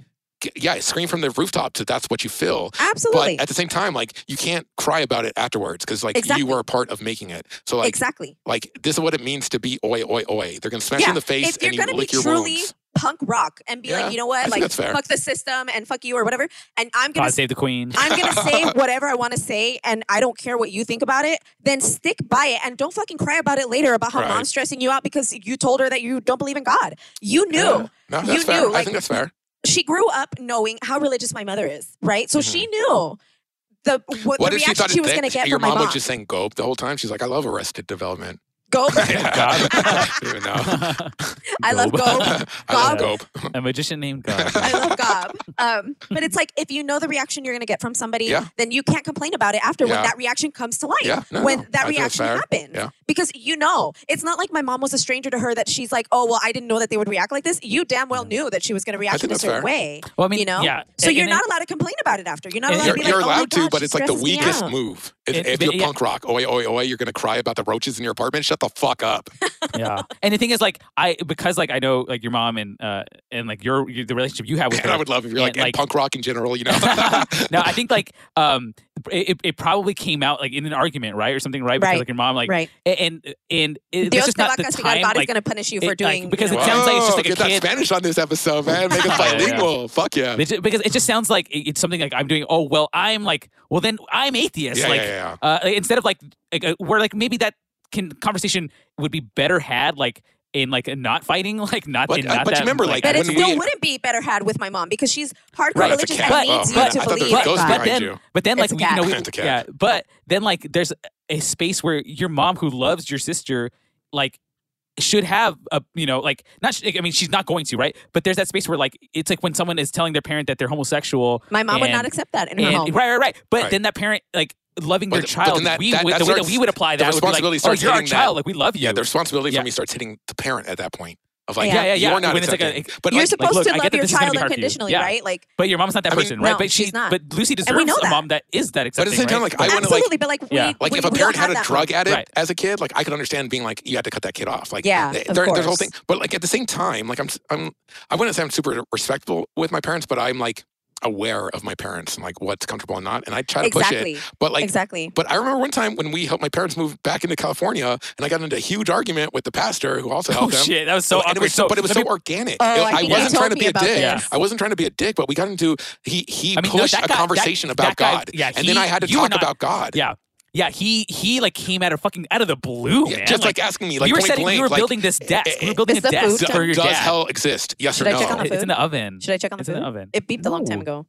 yeah, scream from the rooftops if that's what you feel. Absolutely. But at the same time, like you can't cry about it afterwards because like Exactly. you were a part of making it. So like exactly. like this is what it means to be oi oi oi. They're gonna smash you in the face if you're and you gonna be lick your truly wounds. punk rock and be Yeah, like, you know what, like fuck the system and fuck you or whatever, and I'm gonna God save the queen. I'm gonna [LAUGHS] say whatever I want to say, and I don't care what you think about it. Then stick by it, and don't fucking cry about it later about how Right. mom's stressing you out because you told her that you don't believe in God. You knew. Yeah. No, that's You fair. knew, I like- think that's fair. She grew up knowing how religious my mother is, right? So she knew the what, Mm-hmm. What the if she reaction she was gonna get your from my mom mom. was just saying "gope" the whole time? She's like, "I love Arrested Development." Go. Yeah. I don't know. I love Gob. [LAUGHS] I love Gob. A magician named Gob. [LAUGHS] I love Gob. Um, but it's like if you know the reaction you're going to get from somebody, Yeah. then you can't complain about it after Yeah. when that reaction comes to light. Yeah, no, when no. that I reaction fair. happens. Yeah. Because you know, it's not like my mom was a stranger to her that she's like, oh, well, I didn't know that they would react like this. You damn well knew that she was going to react in a certain fair. way. Well, I mean, you know? yeah. So and- you're and not allowed to complain about it after. You're not allowed You're, to be like, you're oh my allowed to, God, but it's like the weakest move. If, It- if but you're punk rock, oi oi oi, you're gonna cry about the roaches in your apartment. Shut the fuck up. [LAUGHS] yeah. [LAUGHS] And the thing is, like, I because like I know like your mom and uh and like your, your the relationship you have with And her. I would love if you're and, like, and like- punk rock in general. You know. [LAUGHS] no, I think like um it, it probably came out like in an argument, right, or something, right? Because Right. like your mom, like, Right. and and it, Dios it's just not a the castigar. time. God is going to punish you it- for like, doing because you it know, sounds like it's just Whoa, like a get that kid- Spanish on this episode, man. Make us Yeah, yeah, yeah. bilingual. Fuck yeah. It ju- because it just sounds like it- it's something like I'm doing. Oh well, I'm like well then I'm atheist. Yeah, like yeah, yeah. Uh, like, instead of like, like uh, where like maybe that can conversation would be better had like in like not fighting [LAUGHS] like not But, in uh, not but you that, remember, like, but it still we- wouldn't be better had with my mom because she's hardcore Right, religious cat. and needs Oh, you to I thought there was believe a in ghost God. but then, you. but then like we, you know, we, It's a cat. yeah, but then like there's a space where your mom who loves your sister like should have a you know like not sh- i mean she's not going to right but there's that space where like it's like when someone is telling their parent that they're homosexual My mom would not accept that in her and, home. right right right but Right. then that parent like loving But their th- but child then that- we that- would, that the way that we would apply the that would be like responsibility oh starts you're our hitting that- child like we love you Yeah, the responsibility Yeah. for me starts hitting the parent at that point of like, Yeah. Yeah, yeah, yeah. you're not When it's like a- but You're like, supposed look, to love your this is gonna child be hard for you. unconditionally, Yeah. right? Like, but your mom's not that I mean, person right no, but she she's not. but lucy deserves know a mom that is that But at the accepting same time, right? like, I wanna, like- absolutely, but like, Yeah. we, like we, if a parent had a drug addict Right. as a kid, like I could understand being like you had to cut that kid off. Like Yeah, th- of there- there's a whole thing. But like at the same time, like I'm s- I'm I wouldn't say I'm super respectful with my parents, but I'm like aware of my parents and like what's comfortable and not, and I try to push it. Exactly, But like exactly. But I remember one time when we helped my parents move back into California, and I got into a huge argument with the pastor who also oh helped them. shit that was so and it was so, but it was so me- organic. Oh, It- I I, think you wasn't trying to be a dick. this. I wasn't trying to be a dick, but we got into he he I mean, pushed that a guy- conversation that- about that guy- God, yeah, and he- then I had to talk not- about God. yeah yeah he he like came out of fucking out of the blue Yeah, man just like, asking me, like you were point setting, blank, we were like, building this desk. eh, we were building a desk food for your does dad. hell exist? Yes Should or I no? check on the it's in the oven. Should I check on the It's in the oven. It beeped a long time ago.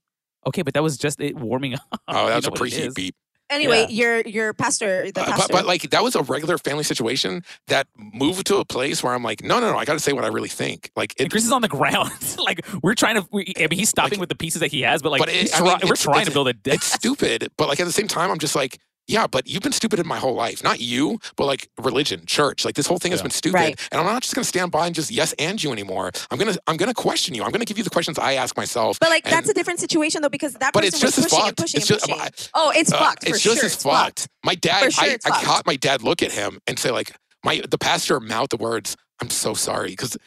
Okay, but that was just it warming up. [LAUGHS] Oh, You that was know a what preheat beep. Anyway, your your pastor, the Uh, pastor. but, but like that was a regular family situation that moved to a place where I'm like, no, no, no, I got to say what I really think. Like And it, Chris is on the ground. [LAUGHS] like we're trying to. We, I mean, he's stopping Like- with the pieces that he has, but like But it- he's I try- mean, we're trying to build a desk. it's stupid. But like at the same time, I'm just like, yeah, but you've been stupid in my whole life. Not you, but like religion, church. Like this whole thing has been stupid. Right. And I'm not just gonna stand by and just yes and you anymore. I'm gonna I'm gonna question you. I'm gonna give you the questions I ask myself. but like and- that's a different situation though because that But person it's just was as pushing fucked. and pushing It's and just- pushing. oh, it's Uh, fucked. It's for just sure. as It's fucked. My dad, sure I, I fucked. caught my dad look at him and say like, my the pastor mouthed the words, "I'm so sorry," because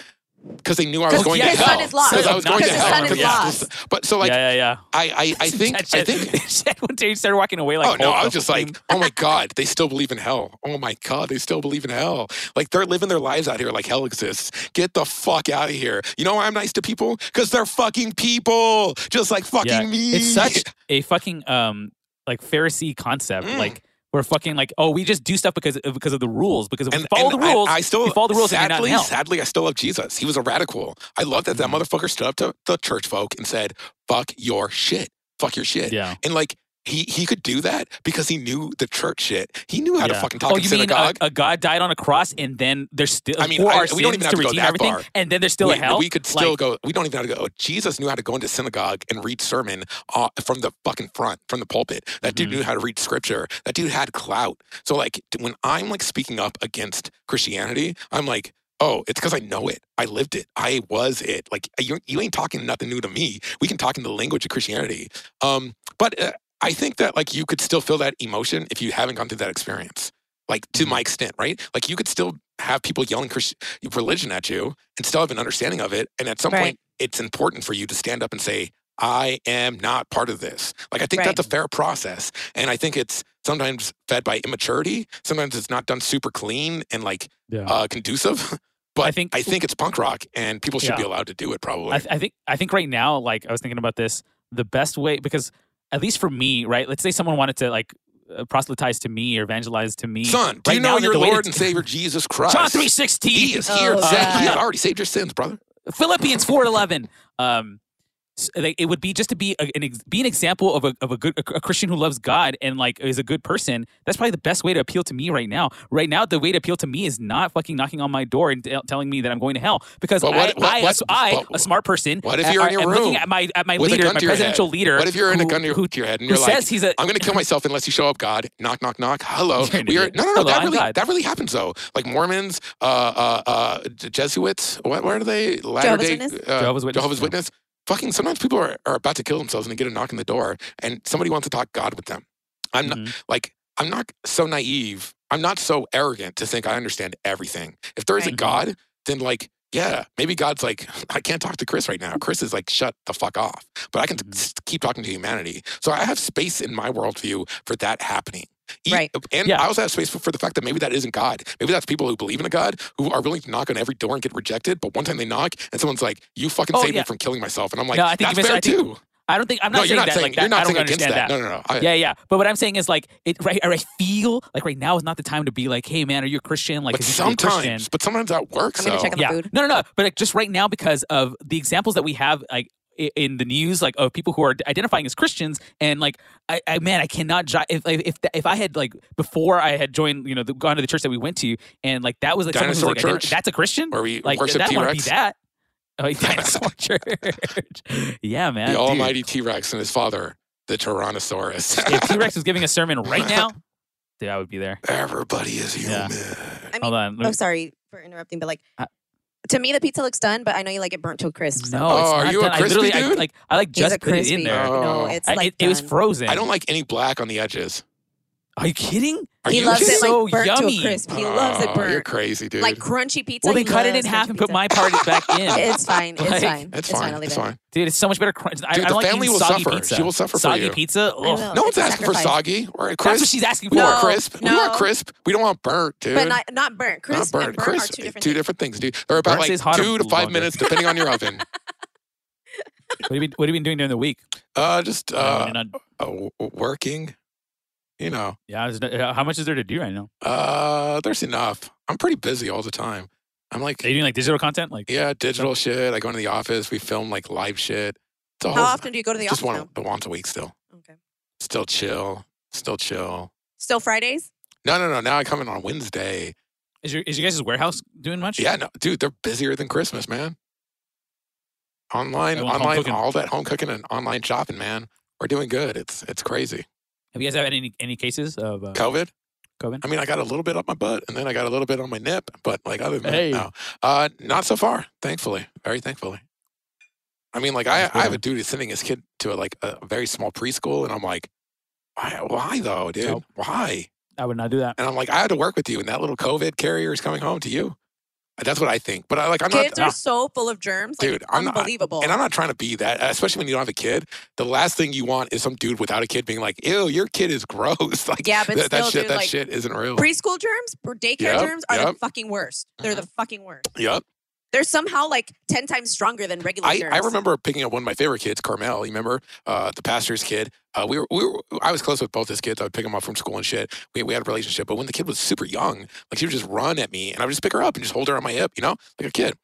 because they knew I was going his to son hell. Because I was going to Because his hell. son is 'cause- lost. But so like, yeah, yeah, yeah. I, I, I [LAUGHS] think, I think. when one day he started walking away like. oh no! I was just like, oh my god, they still believe in hell. Oh my god, they still believe in hell. Like they're living their lives out here like hell exists. Get the fuck out of here. You know why I'm nice to people? Because they're fucking people, just like fucking yeah, me. it's such [LAUGHS] a fucking um like Pharisee concept. Mm. Like we're fucking like, oh, we just do stuff because of, because of the rules. Because if we And- follow the rules, I, still we follow the rules. and you're not in Sadly, sadly, I still love Jesus. He was a radical. I love that that Mhm. motherfucker stood up to the church folk and said, "Fuck your shit. Fuck your shit." Yeah. And like he he could do that because he knew the church shit. He knew how to fucking talk oh, in you mean a, synagogue. a God died on a cross and then there's still I mean, I- we don't even have to to go that everything, far. and then there's still we, a hell. we could still Like, go. We don't even have to go. Jesus knew how to go into synagogue and read sermon uh, from the fucking front, from the pulpit. That dude Mhm. knew how to read scripture. That dude had clout. So like when I'm like speaking up against Christianity, I'm like. Oh, it's because I know it. I lived it. I was it. Like you, you ain't talking nothing new to me. We can talk in the language of Christianity. Um, but uh, I think that like you could still feel that emotion if you haven't gone through that experience. Like to Mhm. my extent, right? Like you could still have people yelling Christ- religion at you and still have an understanding of it. And at some Right. point, it's important for you to stand up and say, I am not part of this. Like, I think Right. that's a fair process. And I think it's sometimes fed by immaturity. Sometimes it's not done super clean and like yeah. uh, conducive. [LAUGHS] But I think- I think it's punk rock and people should Yeah. be allowed to do it probably. I, th- I think I think right now, like I was thinking about this, the best way because at least for me, right? Let's say someone wanted to like uh, proselytize to me or evangelize to me. Son, do right you know the- your the Lord to- and Savior Jesus Christ? John three sixteen. He is Oh, here. God. Zach, he already saved your sins, brother. Philippians four eleven. Um, s- like, it would be just to be a, an be an example of a of a good a, a Christian who loves God and like is a good person. That's probably the best way to appeal to me right now. Right now, the way to appeal to me is not fucking knocking on my door and t- telling me that I'm going to hell because But what- I, what- I, what- I, what- a smart person. what if you're in your am looking room at my at my leader, my to your head? presidential leader? What if you're in a who- gun to your, who, to your head and you're like, says he's a I'm going to kill myself unless you show up, God. Knock, knock, knock. Hello. [LAUGHS] We are, no, no, no. Hello, that really, God. that really happens though. Like Mormons, uh, uh, uh, J- Jesuits. What, what are they? Latter Day Witness? uh, Jehovah's Witness, Jehovah's yeah. Witness. Fucking. Sometimes people are, are about to kill themselves and they get a knock on the door, and somebody wants to talk God with them. I'm not Mhm. like I'm not so naive. I'm not so arrogant to think I understand everything. If there is a God, then like. Yeah, maybe God's like, [LAUGHS] I can't talk to Chris right now. Chris is like, shut the fuck off. But I can Mhm. s- keep talking to humanity. So I have space in my worldview for that happening. Right. And Yeah. I also have space for, for the fact that maybe that isn't God. Maybe that's people who believe in a God who are willing to knock on every door and get rejected. But one time they knock and someone's like, you fucking Oh, saved yeah. me from killing myself. And I'm like, No, I think you that's mis- fair I think- too. I don't think I'm No, not you're saying not that saying, like that. you're not I don't saying against understand that. No, no, no. I- yeah, yeah. But what I'm saying is like it right I feel like right now is not the time to be like, hey man, are you a Christian? Like but is you should be a Christian. sometimes, but sometimes that works. I'm gonna though. check on the yeah. food. No, no, no. But like, just right now because of the examples that we have, like i- in the news, like of people who are identifying as Christians, and like I, I man, I cannot ji- if if if, if I had like before I had joined, you know, the, gone to the church that we went to, and like that was like someone who's Dinosaur like identi- church? that's a Christian, Where we like worship that T want to be Rex. that. Oh, [LAUGHS] dinosaur [LAUGHS] church. [LAUGHS] yeah, man. The dude. almighty T Rex and his father, the Tyrannosaurus. If T Rex was giving a sermon right now, dude, I would be there. Everybody is Yeah. human. I Hold on. let oh, me- sorry for interrupting, but like, Uh, to me, the pizza looks done, but I know you like it burnt to a crisp. so- No, Oh, are not you a done. I crispy literally, I, dude? like I like He's just a put it crispy. in there. Oh. No, it's I- like it, it was done. frozen. I don't like any black on the edges. Are you kidding? Are he you loves kidding? it like burnt yummy. to a crisp. He loves it Oh, burnt. You're crazy, dude. Like crunchy pizza. Well, he then cut it in half crunchy and put my part back [LAUGHS] in. It's fine. It's Like- fine. it's It's fine. I'll It's it. fine. Dude, it's so much better. Crunch. Dude, I the don't like family eating will soggy suffer. pizza. She will suffer for you. soggy pizza. I will. Ugh. no It's one's asking for soggy or crisp. That's what she's asking for. We No, want crisp. We want crisp. We don't want burnt, dude. But not not burnt. Crisp not burnt. burnt crisp. are two different things. things, dude. They're about like two to five minutes, depending on your oven. [LAUGHS] What have you been, what have you been doing during the week? Uh, just uh, you're not- uh, w- working. You know, yeah, is there- how much is there to do right now? uh, there's enough. I'm pretty busy all the time. I'm like, Are you doing like digital content? Like, yeah, digital shit. I go into the office. We film like live shit. It's a How often do you go to the just office one, once a week still. Okay. Still chill. Still chill. Still Fridays? No, no, no. Now I come in on Wednesday. is your is your guys' warehouse doing much? Yeah, no, dude, they're busier than Christmas, man. Online, online, all that home cooking and online shopping, man. We're doing good. It's it's crazy. Have you guys had any any cases of uh, COVID. COVID? I mean, I got a little bit up my butt, and then I got a little bit on my nip, but like other than Hey. that, no, uh, not so far. Thankfully, very thankfully. I mean, like I, I have a dude who's sending his kid to a, like a very small preschool, and I'm like, why, why though, dude? Nope. Why? I would not do that. And I'm like, I had to work with you, and that little COVID carrier is coming home to you. That's what I think. But I like, I'm Kids not, are so full of germs. Dude, it's I'm not- unbelievable. and I'm not trying to be that, especially when you don't have a kid. The last thing you want is some dude without a kid being like, "Ew, your kid is [LAUGHS] gross." Like, Yeah, but that, that shit, dude, that like, shit isn't real. Preschool germs or daycare Yep, germs are the fucking worst. They're the mm-hmm. fucking worst. yep. They're somehow like 10 times stronger than regular I, germs. I remember picking up one of my favorite kids, Carmel. You remember uh, the pastor's kid? Uh, we were, we were, I was close with both his kids. I would pick him up from school and shit. We, we had a relationship. But when the kid was super young, like she would just run at me and I would just pick her up and just hold her on my hip, you know, like a kid.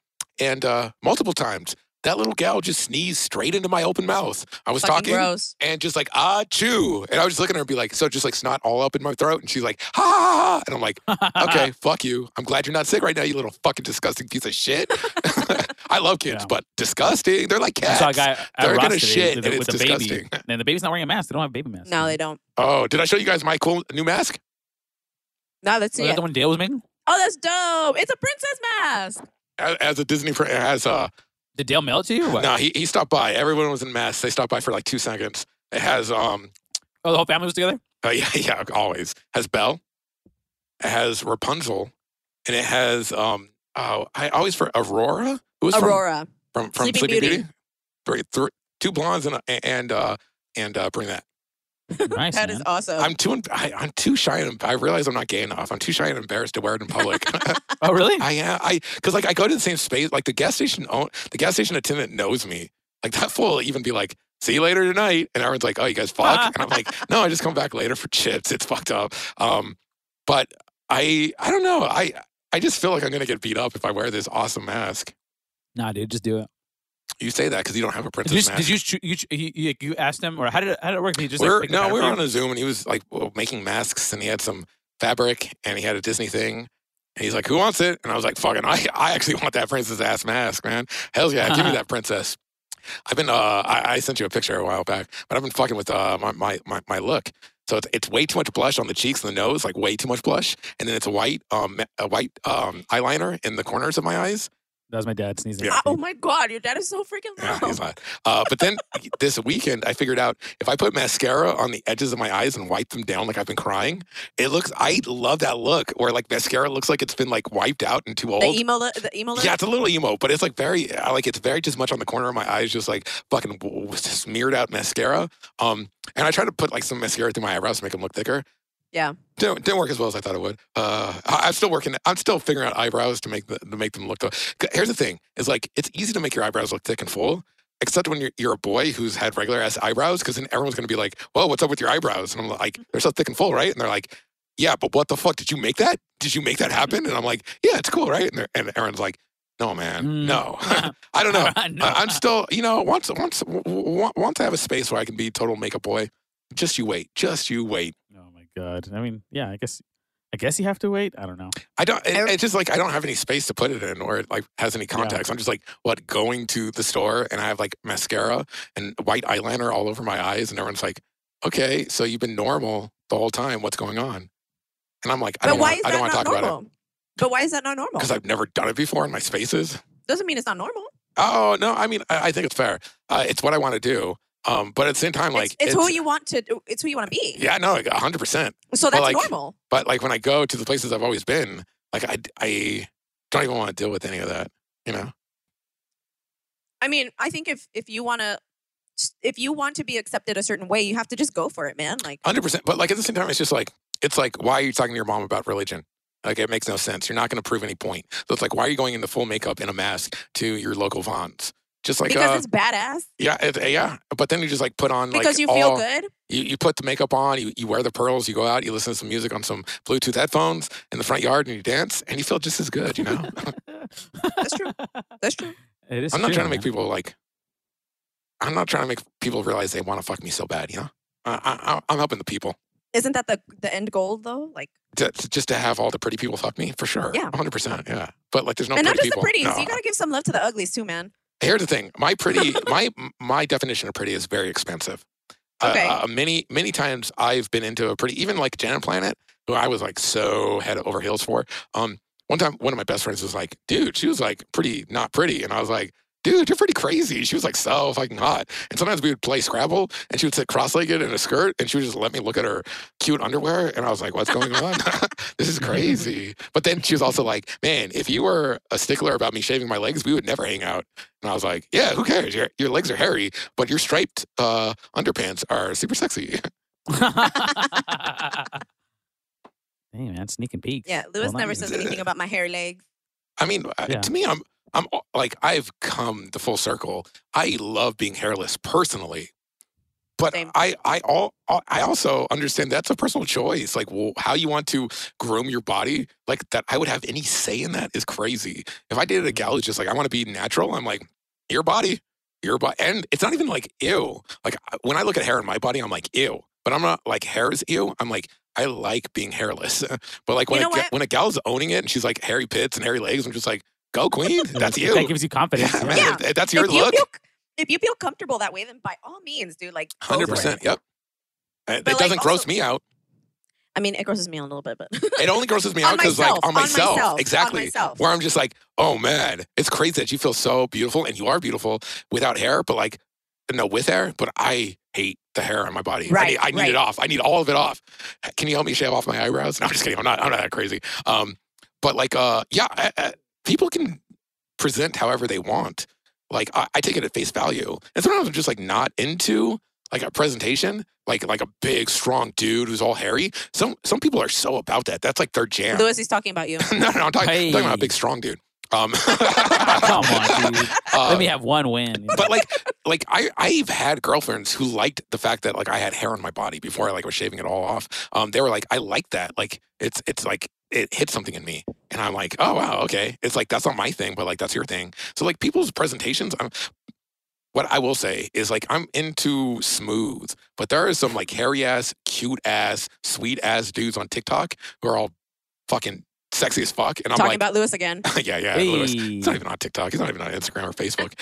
And uh, multiple times, that little gal just sneezed straight into my open mouth. I was fucking talking gross. and just like, ah, chew. And I was just looking at her and be like, so just like snot all up in my throat. And she's like, ha, ha, ha, ha. And I'm like, okay, [LAUGHS] fuck you. I'm glad you're not sick right now, you little fucking disgusting piece of shit. [LAUGHS] I love kids, Yeah. but disgusting. They're like cats. I cats. saw a guy at They're gonna shit, with, and a- it's with a baby, disgusting. [LAUGHS] and the baby's not wearing a mask. They don't have baby masks. No, they don't. Oh, did I show you guys my cool new mask? No, let's Was see that it. the one Dale was making? Oh, that's dope. It's a princess mask. As, as a Disney, pr- as uh, Did Dale mail it to you or what? no, he, he stopped by. Everyone was in mess. They stopped by for like two seconds. It has um, Oh, the whole family was together. uh, yeah, [LAUGHS] yeah, always has Belle. It has Rapunzel, and it has um, oh, I always for Aurora. Who was Aurora. from from Sleeping Sleeping, Beauty. Beauty. Three, three, two blondes and and uh, and uh, bring that. Nice. That man. is awesome. I'm too I, I'm too shy and I realize I'm not gay enough. I'm too shy and embarrassed to wear it in public. [LAUGHS] Oh, really? I am. I because like I go to the same space. Like the gas station own the gas station attendant knows me. Like that fool will even be like, "See you later tonight," and everyone's like, "Oh, you guys fuck," [LAUGHS] and I'm like, "No, I just come back later for chips. It's fucked up." Um, but I I don't know. I I just feel like I'm gonna get beat up if I wear this awesome mask. Nah, dude, just do it. You say that because you don't have a Did princess mask. did you, choo- you, you, you, you asked him, or how did it, how did it work? Did he just we're, like, no, we were on a Zoom and he was like well, making masks and he had some fabric and he had a Disney thing. And he's like, "Who wants it?" And I was like, "Fucking, I, I actually [LAUGHS] want that princess ass mask, man. Hell yeah, give me [LAUGHS] that princess." I've been, uh, I, I sent you a picture a while back, but I've been fucking with uh, my, my my my look. So it's, it's way too much blush on the cheeks and the nose, like way too much blush, and then it's a white um a white um eyeliner in the corners of my eyes. That was my dad sneezing. Yeah. Ah, oh my god, your dad is so freaking Yeah, he's not. Uh, but then this weekend, I figured out if I put mascara on the edges of my eyes and wipe them down like I've been crying, it looks. I love that look where like mascara looks like it's been like wiped out and too old. The emo, the emo. look? yeah, it's a little emo, but it's like very I like it's very just much on the corner of my eyes, just like fucking w- w- smeared out mascara. Um, and I try to put like some mascara through my eyebrows to make them look thicker. Yeah. Didn't, didn't work as well as I thought it would. Uh, I, I'm still working. I'm still figuring out eyebrows to make the, to make them look. The, here's the thing: is like it's easy to make your eyebrows look thick and full, except when you're, you're a boy who's had regular ass eyebrows, because then everyone's gonna be like, "Whoa, what's up with your eyebrows?" And I'm like, "They're so thick and full, right?" And they're like, "Yeah, but what the fuck? Did you make that? Did you make that happen?" And I'm like, "Yeah, it's cool, right?" And, and Aaron's like, no, man, Mm. no. [LAUGHS] [LAUGHS] I don't know. [LAUGHS] No. I- I'm still, you know, once once w- w- once I have a space where I can be total makeup boy, just you wait, just you wait. My god. I mean, yeah. I guess. I guess you have to wait. I don't know. I don't. It, it's just like I don't have any space to put it in, or it like has any context. I'm just like what going to the store and I have like mascara and white eyeliner all over my eyes, and everyone's like, "Okay, so you've been normal the whole time. What's going on?" And I'm like, I But don't why want. is I don't that want to not talk about it normal? But why is that not normal? because I've never done it before in my spaces. Doesn't mean it's not normal. Oh no, I mean I, I think it's fair. Uh, it's what I want to do. Um, but at the same time, like it's, it's, who you want to. It's who you want to be. Yeah, no, like hundred percent. So that's like- normal. But like when I go to the places I've always been, like I, I don't even want to deal with any of that. You know? I mean, I think if if you want to, if you want to be accepted a certain way, you have to just go for it, man. Like, Hundred percent. But like at the same time, it's just like it's like why are you talking to your mom about religion? Like it makes no sense. You're not going to prove any point. So it's like why are you going into full makeup in a mask to your local Vons? Just like because uh, it's badass. yeah, it, yeah. But then you just like put on like Because you feel all- good. You, you put the makeup on, you, you wear the pearls, you go out, you listen to some music on some Bluetooth headphones in the front yard, and you dance, and you feel just as good. You know, [LAUGHS] That's true. That's true. It is. I'm not true, trying to make man. people like. I'm not trying to make people realize they want to fuck me so bad. You know, I, I, I'm helping the people. Isn't that the the end goal though? Like, to, to- just to have all the pretty people fuck me for sure. Yeah. 100%. Yeah. But like there's no and not just people. the pretties. No. You gotta give some love to the uglies too, man. Here's the thing. My pretty [LAUGHS] my my definition of pretty is very expensive. Uh, Okay. Uh, many many times I've been into a pretty even like Janet Planet, who I was like so head over heels for. Um one time one of my best friends was like, dude, she was like pretty not pretty. And I was like, dude, you're pretty crazy. She was like so fucking hot. And sometimes we would play Scrabble and she would sit cross-legged in a skirt and she would just let me look at her cute underwear. And I was like, what's going on? [LAUGHS] this is crazy. But then she was also like, man, if you were a stickler about me shaving my legs, we would never hang out. And I was like, yeah, who cares? Your, your legs are hairy, but your striped uh, underpants are super sexy. [LAUGHS] hey man, sneaking peeks. Yeah, Lewis Well, never says anything about my hairy legs. I mean, uh, Yeah. to me, I'm, I'm like, I've come the full circle. I love being hairless personally. But Same. I, I, all, I also understand that's a personal choice. Like, well, how you want to groom your body, like that, I would have any say in that is crazy. If I dated a mm-hmm. gal who's just like, I want to be natural, I'm like, your body, your body, and it's not even like ew. Like when I look at hair in my body, I'm like ew. But I'm not like hair is ew. I'm like I like being hairless. [LAUGHS] but like when You a, know what? when a gal's owning it and she's like hairy pits and hairy legs, I'm just like, go queen, that's you. That gives you confidence. yeah, Yeah. man, Yeah. if- that's your if you look. feel if you feel comfortable that way, then by all means, dude, like hundred percent. Yep. Uh, It But, like, doesn't gross also- me out. I mean, it grosses me out a little bit, but It only grosses me [LAUGHS] out because like myself, on on myself, myself, on exactly. myself. Where I'm just like, oh man, it's crazy that you feel so beautiful and you are beautiful without hair, but like, no, with hair. But I hate the hair on my body. I Right, need, I need right. it off. I need all of it off. Can you help me shave off my eyebrows? No, I'm just kidding. I'm not. I'm not that crazy. Um, but like, uh, yeah, I, I, people can present however they want. Like, I, I take it at face value, and sometimes I'm just like not into like a presentation, like like a big strong dude who's all hairy. Some some people are so about that. That's like their jam. Lewis, he's talking about you. [LAUGHS] no, no, I'm talking, I'm talking about a big strong dude. Um, [LAUGHS] Come on, dude. uh, [LAUGHS] Let me have one win. but like, like I, I've had girlfriends who liked the fact that like I had hair on my body before I like was shaving it all off. Um, they were like, I like that. Like, it's it's like it hit something in me, and I'm like, oh wow, okay. It's like that's not my thing, but like that's your thing. So like people's presentations. I'm, what I will say is like I'm into smooth, but there are some like hairy ass, cute ass, sweet ass dudes on TikTok who are all fucking sexy as fuck, and I'm talking like, about Lewis again. [LAUGHS] yeah, yeah, Lewis. Hey. He's not even on TikTok. He's not even on Instagram or Facebook.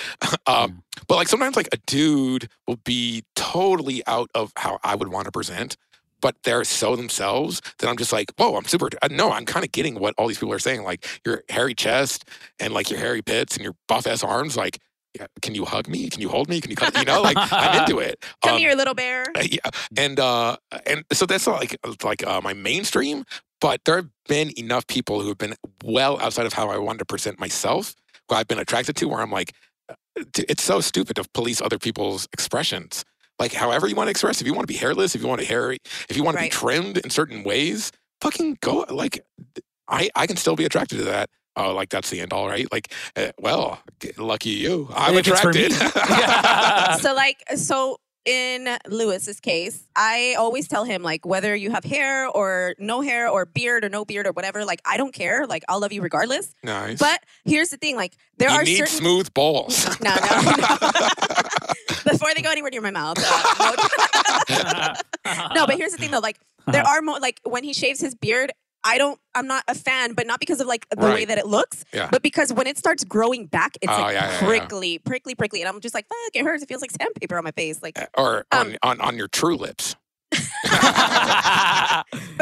[LAUGHS] um, but like sometimes like a dude will be totally out of how I would want to present, but they're so themselves that I'm just like, whoa, I'm super. Uh, no, I'm kind of getting what all these people are saying. Like your hairy chest and like your hairy pits and your buff ass arms. Like, yeah, can you hug me? Can you hold me? Can you, cut, you know, like I'm into it. [LAUGHS] Come Um, here, little bear. uh, yeah, and uh, and so that's not like like uh, my mainstream, but there have been enough people who have been well outside of how I wanted to present myself, who I've been attracted to, where I'm like, uh, it's so stupid to police other people's expressions. Like, however you want to express, if you want to be hairless, if you want to hairy, if you want to be trimmed in certain ways, fucking go. Like, I I can still be attracted to that. Oh, like that's the end all, right? Like, uh, well, lucky you. I'm If it's for attracted. [LAUGHS] Yeah. [LAUGHS] so like so in Lewis's case, I always tell him like whether you have hair or no hair or beard or no beard or whatever, like I don't care. Like I'll love you regardless. Nice. But here's the thing, like there you are need certain smooth balls. [LAUGHS] no, no, no. [LAUGHS] before they go anywhere near my mouth. uh, no. [LAUGHS] no, but here's the thing though, like there are more like when he shaves his beard, I don't I'm not a fan, but not because of like the way that it looks, Yeah. but because when it starts growing back, it's Oh, like yeah, yeah, yeah. prickly, prickly, prickly. And I'm just like, fuck, it hurts. It feels like sandpaper on my face. Like or Um, on, on on your true lips. [LAUGHS] but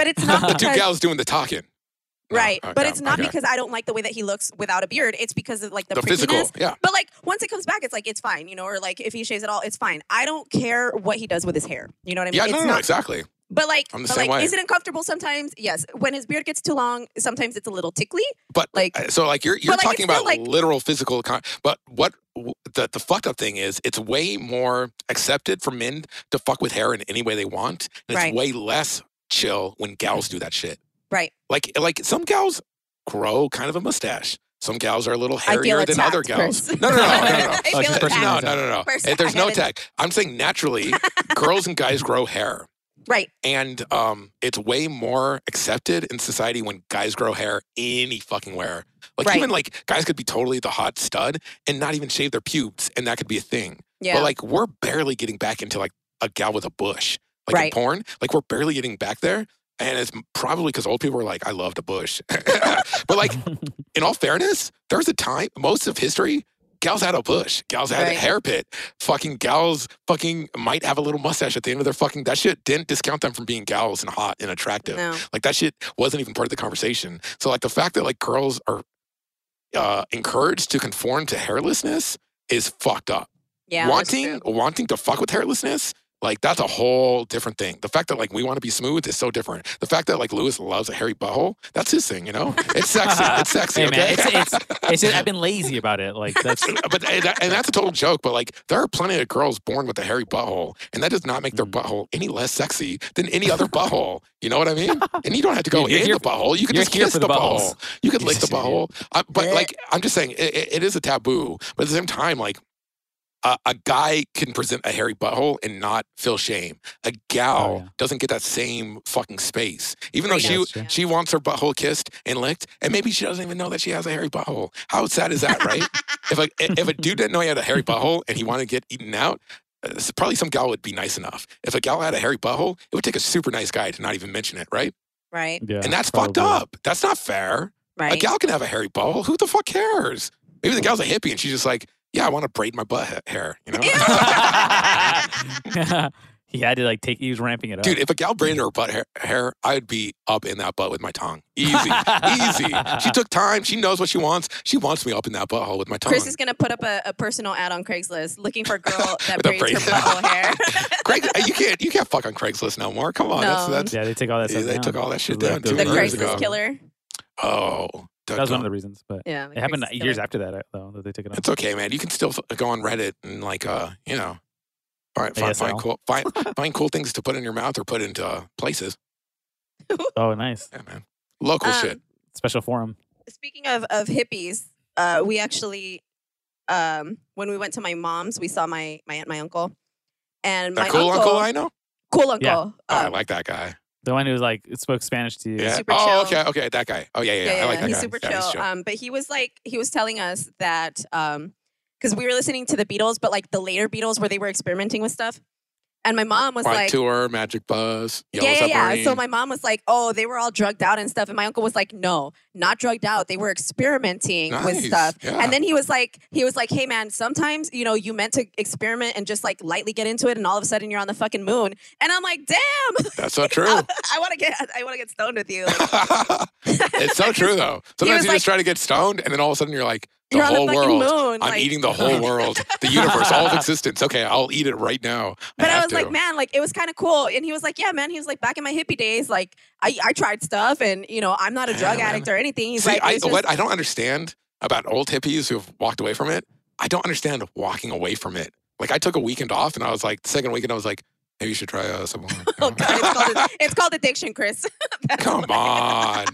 it's not The two gals doing the talking. No, right. but okay, it's not okay. because I don't like the way that he looks without a beard. It's because of like the, the physical. Yeah. But like once it comes back, it's like it's fine, you know, or like if he shaves it all, it's fine. I don't care what he does with his hair. You know what I mean? Yeah, it's no, not no, exactly. But like, I'm the but same like, way. is it uncomfortable sometimes? Yes. When his beard gets too long, sometimes it's a little tickly. But Like- uh, so, like you're you're But, like, talking about like- literal physical. Con- but what the the fucked up thing is, it's way more accepted for men to fuck with hair in any way they want. And it's Right. way less chill when gals do that shit. Right. Like like some gals grow kind of a mustache. Some gals are a little hairier than other gals. Chris. No, no, no, no, no. No. [LAUGHS] feel Like, attacked. person- No, no, no, no. There's no I tech. I'm saying naturally, [LAUGHS] girls and guys grow hair Right. and um, it's way more accepted in society when guys grow hair any fucking where. Like Right. even like guys could be totally the hot stud and not even shave their pubes, and that could be a thing. Yeah. But like we're barely getting back into like a gal with a bush, like Right. in porn. Like we're barely getting back there, and it's probably because old people are like, "I loved a bush." [LAUGHS] but like [LAUGHS] in all fairness, there's a time most of history. Gals had a bush. Gals had a hair pit. Fucking gals fucking might have a little mustache at the end of their fucking that shit didn't discount them from being gals and hot and attractive. no. Like that shit wasn't even part of the conversation. So like the fact that like girls are uh encouraged to conform to hairlessness is fucked up. Yeah. wanting wanting to fuck with hairlessness like that's a whole different thing. The fact that like we want to be smooth is so different. The fact that like Lewis loves a hairy butthole, that's his thing, you know? It's sexy. [LAUGHS] It's sexy, Hey okay? man, it's, it's, [LAUGHS] it's just, I've been lazy about it. Like that's [LAUGHS] but and, and that's a total joke. But like, there are plenty of girls born with a hairy butthole, and that does not make their Mm. butthole any less sexy than any other butthole. You know what I mean? And you don't have to go You're in here- the butthole. You can just kiss the, the butthole. You could lick the butthole. I, but like, I'm just saying, it, it- it is a taboo. But at the same time, like. A, a guy can present a hairy butthole and not feel shame. A gal Oh, yeah. doesn't get that same fucking space, even though she she wants her butthole kissed and licked, and maybe she doesn't even know that she has a hairy butthole. How sad is that, right? if a if a dude didn't know he had a hairy butthole and he wanted to get eaten out, uh, probably some gal would be nice enough. If a gal had a hairy butthole, it would take a super nice guy to not even mention it, right? Right. yeah, and that's probably. fucked up. That's not fair. Right. A gal can have a hairy butthole. Who the fuck cares? Maybe the gal's a hippie and she's just like, yeah, I want to braid my butt ha- hair. You know, [LAUGHS] [LAUGHS] he had to like take. He was ramping it up. dude. If a gal braided her butt hair, hair, I'd be up in that butt with my tongue. Easy, easy. She [LAUGHS] took time. She knows what she wants. She wants me up in that butthole with my tongue. Chris is gonna put up a, a personal ad on Craigslist looking for a girl that With a braids her braid. butthole hair. Craig, uh, you can't you can't fuck on Craigslist no more. Come on, that's No. that's yeah, they take all that Yeah, stuff. they down. took all that shit down the- two the years years ago. Craigslist killer. oh. That was one of the reasons, but Yeah. the it happened years killer. after that, though, that they took it off. It's okay, man. You can still f- go on Reddit and like uh, you know, all right, find, find cool find, [LAUGHS] find cool things to put in your mouth or put into uh, places. [LAUGHS] Oh, nice Yeah, man. Local Um, shit. special forum. Speaking of of hippies, uh, we actually, um, when we went to my mom's, we saw my my aunt, my uncle, and my That cool uncle, I know. cool uncle. Yeah. Oh, I um, like that guy. The one who was like spoke Spanish to you. Yeah. super oh, chill. okay, okay, that guy. Oh yeah, yeah, yeah. yeah, I like that he's guy. super Yeah, chill. Um, but he was like, he was telling us that, um, because we were listening to the Beatles, but like the later Beatles where they were experimenting with stuff, and my mom was Like, like, tour, Magic Buzz, Yellow yeah, yeah, yeah. So my mom was like, "Oh, they were all drugged out and stuff," and my uncle was like, "No, not drugged out. They were experimenting with stuff." yeah. And then he was like, "He was like, hey man, sometimes you know you meant to experiment and just like lightly get into it, and all of a sudden you're on the fucking moon." And I'm like, "Damn, That's so [LAUGHS] true. I want to get, I want to get stoned with you." Like, [LAUGHS] it's so true though. [LAUGHS] Sometimes you like- just try to get stoned, and then all of a sudden you're like, the You're whole world. moon, I'm like- eating the whole world, the [LAUGHS] universe, all of existence. Okay, I'll eat it right now. But I, have was like, man, like it was kind of cool. And he was like, yeah, man. He was like, back in my hippie days, like I, I tried stuff, and you know, I'm not a drug man. addict or anything. He's See, like, I, just- what I don't understand about old hippies who've walked away from it, I don't understand walking away from it. Like I took a weekend off, and I was like, the second weekend, I was like, maybe you should try uh, some more. [LAUGHS] Oh? God, it's called, it's called addiction, Chris. [LAUGHS] Come on.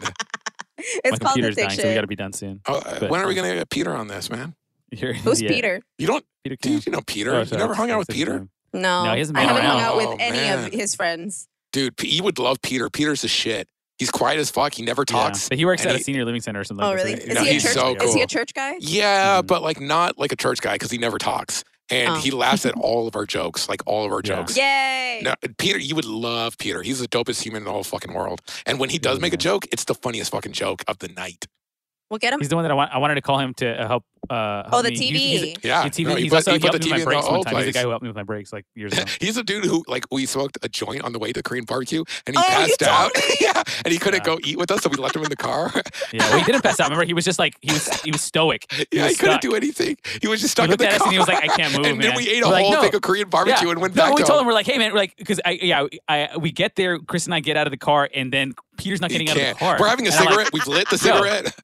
It's My called computer's dying, addiction. so we got to be done soon. Oh, uh, But- when are we gonna get Peter on this, man? You're- Who's yeah, Peter? You don't, Peter do Cam. you know Peter? Oh, you sorry, never hung out with Peter? No, No, he hasn't I haven't hung out with Oh, any man. of his friends. Dude, P- you would love Peter. Peter's the shit. He's quiet as fuck. He never Yeah. talks. But he works And at a senior living center or something. Oh, really? Is No, he a he's church? so Is he a church guy? Yeah, Mhm. but like not like a church guy because he never talks. And Oh. he laughs at all of our jokes, like all of our Yeah. jokes. Yay! No, Peter, you would love Peter. He's the dopest human in the whole fucking world. And when he does Yeah, make a joke, it's the funniest fucking joke of the night. We'll get him. He's the one that I want. I wanted to call him to uh, help. Uh, help Oh, the me. TV. He's, Yeah, the TV. no, he he's put- also he he put helped the TV my in the brakes one old time. He's the guy who helped me with my brakes like years ago. [LAUGHS] He's a dude who like we smoked a joint on the way to Korean barbecue and he Oh, passed told out. [LAUGHS] yeah, and he couldn't Yeah. go eat with us, so we left him in the car. [LAUGHS] Yeah, well, he didn't pass out. Remember, he was just like he was he was stoic. yeah, was he couldn't stuck. do anything. He was just He stuck in the at us car. and he was like, "I can't move." and then man." we ate a We're like, whole no. thing of Korean barbecue yeah. and went no, back we told him. him we're like, "Hey man, we're like, because I yeah, I we get there, Chris and I get out of the car, and then Peter's not getting out of the car. We're having a And I'm like, cigarette. We've lit the cigarette.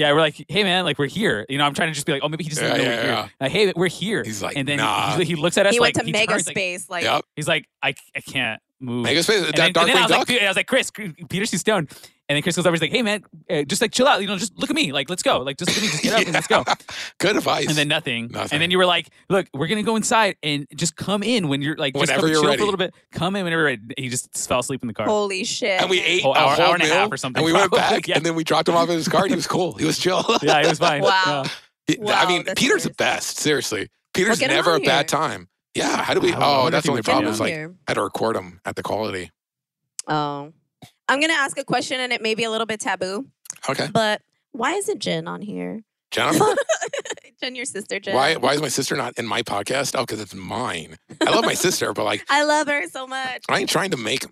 Yeah, we're like, hey man, like we're here. You know, I'm trying to just be like, oh, maybe he just doesn't Yeah, know yeah, we're here. Like, hey, we're here. He's like, and then nah. he, he looks at us he like went to he mega turns, like- space. Like, Yep. he's like, I, I can't move. Mega space. and That then, dark and then I was like, duck. dude, I was like, Chris, Peter's too stoned. And then Chris goes over, he's like, hey man, uh, just like chill out. You know, just look at me. Like, let's go. Like, just look at me. Just get up and let's go. [LAUGHS] Good advice. And then nothing. Nothing. And then you were like, look, we're gonna go inside and just come in when you're like, just Whenever come you're chill ready. for a little bit. Come in whenever you're ready. He just fell asleep in the car. holy shit! and we ate Whole a hour- whole hour and a half or something, And we went [LAUGHS] back, yeah. and then we dropped him off in his car, and he was cool. He was chill. [LAUGHS] yeah, he was fine. Wow. Yeah. He- I mean, that's Peter's the best. Seriously, Peter's get him never a on bad time. Yeah. How do we? I don't know. I Oh, that's the only would Get him problem. Is like. I had to record him at the quality. Oh, I'm gonna ask a question, and it may be a little bit taboo, Okay, but why isn't Jen on here? Jennifer. [LAUGHS] Jen, your sister, Jen. why? Why is my sister not in my podcast? Oh, because it's mine. I love my sister, but like [LAUGHS] I love her so much. I ain't trying to make.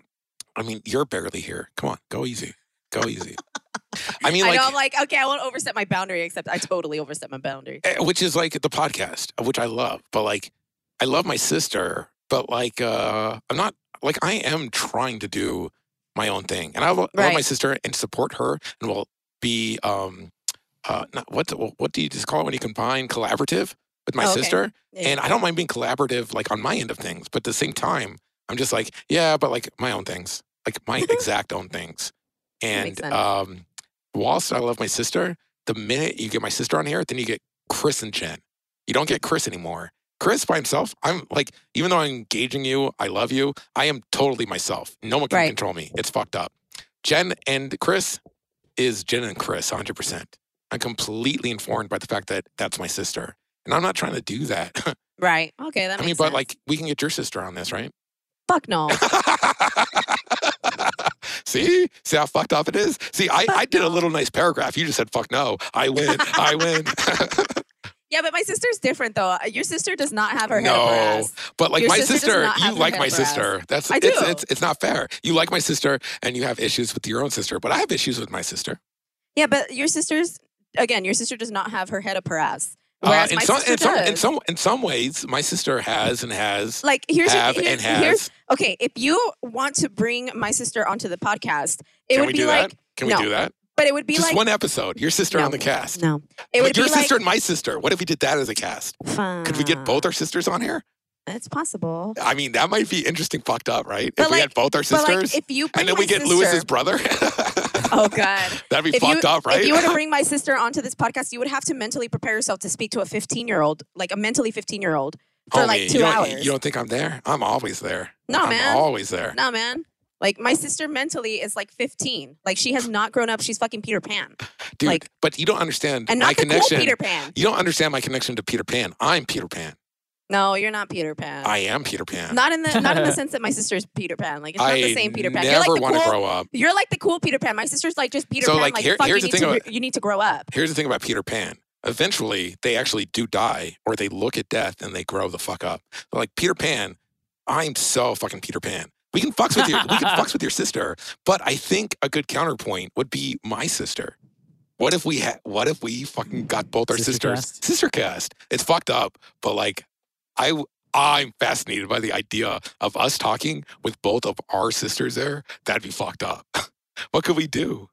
I mean, you're barely here. Come on, go easy. Go easy. [LAUGHS] I mean, I like, know. I'm like, okay, I won't overstep my boundary, except I totally overstep my boundary. eh, which is like the podcast, which I love. But like, I love my sister, but like, uh I'm not like I am trying to do my own thing, and I, lo- I love my sister and support her, and will be um, uh, not, what what do you just call it when you combine collaborative with my Oh, okay. sister? Yeah. And I don't mind being collaborative, like on my end of things, but at the same time, I'm just like, yeah, but like my own things, like my [LAUGHS] exact own things. And um, whilst I love my sister, the minute you get my sister on here, then you get Chris and Jen. You don't get Chris anymore. Chris by himself, I'm like, even though I'm engaging you, I love you, I am totally myself. No one can Right. control me. It's fucked up. Jen and Chris is Jen and Chris 100%. I'm completely informed by the fact that that's my sister. And I'm not trying to do that. [LAUGHS] right. Okay, that I makes mean, but sense. like, we can get your sister on this, right? fuck no. [LAUGHS] See? See how fucked up it is? See, I, I did a little nice paragraph. You just said, fuck no. I win. I win. [LAUGHS] yeah, but my sister's different though. Uh, Your sister does not have her head up her No. but like Your my sister sister, you like my up her ass. sister. That's I it's, do. it's it's not fair. You like my sister and you have issues with your own sister, but I have issues with my sister. Yeah, but your sister's again. Your sister does not have her head up her ass, Uh, in some in some in some in some ways, my sister has and has like here's have here's, and has. here's okay. If you want to bring my sister onto the podcast, it Can would be do like that? Can we do that? But it would be Just like one episode. Your sister No. on the cast. no. It But would your be sister like and my sister. What if we did that as a cast? Could we get both our sisters on here? It's possible. I mean, that might be interesting. Fucked up, right? But if we like- had both our But sisters, like, if you bring and then my we get sister, Lewis's brother. [LAUGHS] Oh God. [LAUGHS] That'd be If you, fucked up, right? if you were to bring my sister onto this podcast, you would have to mentally prepare yourself to speak to a 15 year old, like a mentally 15 year old, for Homie, like two you don't, hours. You don't think I'm there? I'm always there. No, I'm man. always there. no, man. Like my sister mentally is like 15. Like she has not grown up. She's fucking Peter Pan, Dude, like- but you don't understand and my not the connection. cool Peter Pan. You don't understand my connection to Peter Pan. I'm Peter Pan. No, you're not Peter Pan. I am Peter Pan. not in the not in the sense that my sister's Peter Pan. Like it's not I the same Peter Pan. never You're like the want to grow up. You're like the cool Peter Pan. My sister's like just Peter So, Pan. like, Like, here- fuck, here's you the need thing to about- you need to grow up. Here's the thing about Peter Pan. Eventually, they actually do die, or they look at death and they grow the fuck up. But like Peter Pan, I'm so fucking Peter Pan. We can fucks with your we can [LAUGHS] fucks with your sister, but I think a good counterpoint would be my sister. What if we had? What if we fucking got both our Sister sisters cast? sister cast? It's fucked up, but like, I I'm fascinated by the idea of us talking with both of our sisters there. That'd be fucked up. [LAUGHS] what could we do?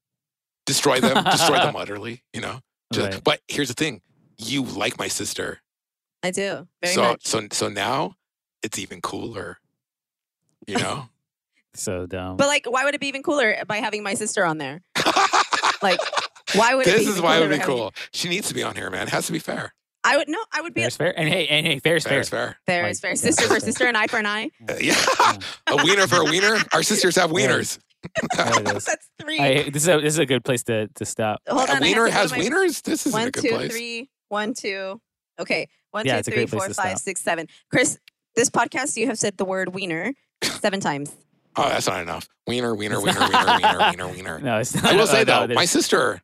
Destroy them? destroy them [LAUGHS] utterly? You know? Just- Right. But here's the thing: you like my sister, I do very so much. so so now it's even cooler. You know? [LAUGHS] So dumb. But like, why would it be even cooler by having my sister on there? Like, why would it be this is why it would be by having- cool. She needs to be on here, man. It has to be fair. I would no. I would be Fair is fair. And hey, and hey, fair is Fair fair. is fair. fair Like, is fair. Sister fair for is fair. sister, an eye for an eye. Uh, yeah, [LAUGHS] a wiener for a wiener. Our sisters have wieners. There it is. [LAUGHS] That's three. I, this is a this is a good place to to stop. Hold on. I a wiener has my- wieners. This is a good two, place. three. One, two. Okay. One, Yeah, two, it's a great place to stop. six, seven. Chris, this podcast you have said the word wiener seven times. Oh, that's not enough. Wiener, wiener, wiener, wiener, wiener, wiener, wiener. [LAUGHS] No, it's not. I will uh, say no, though, there's- my sister.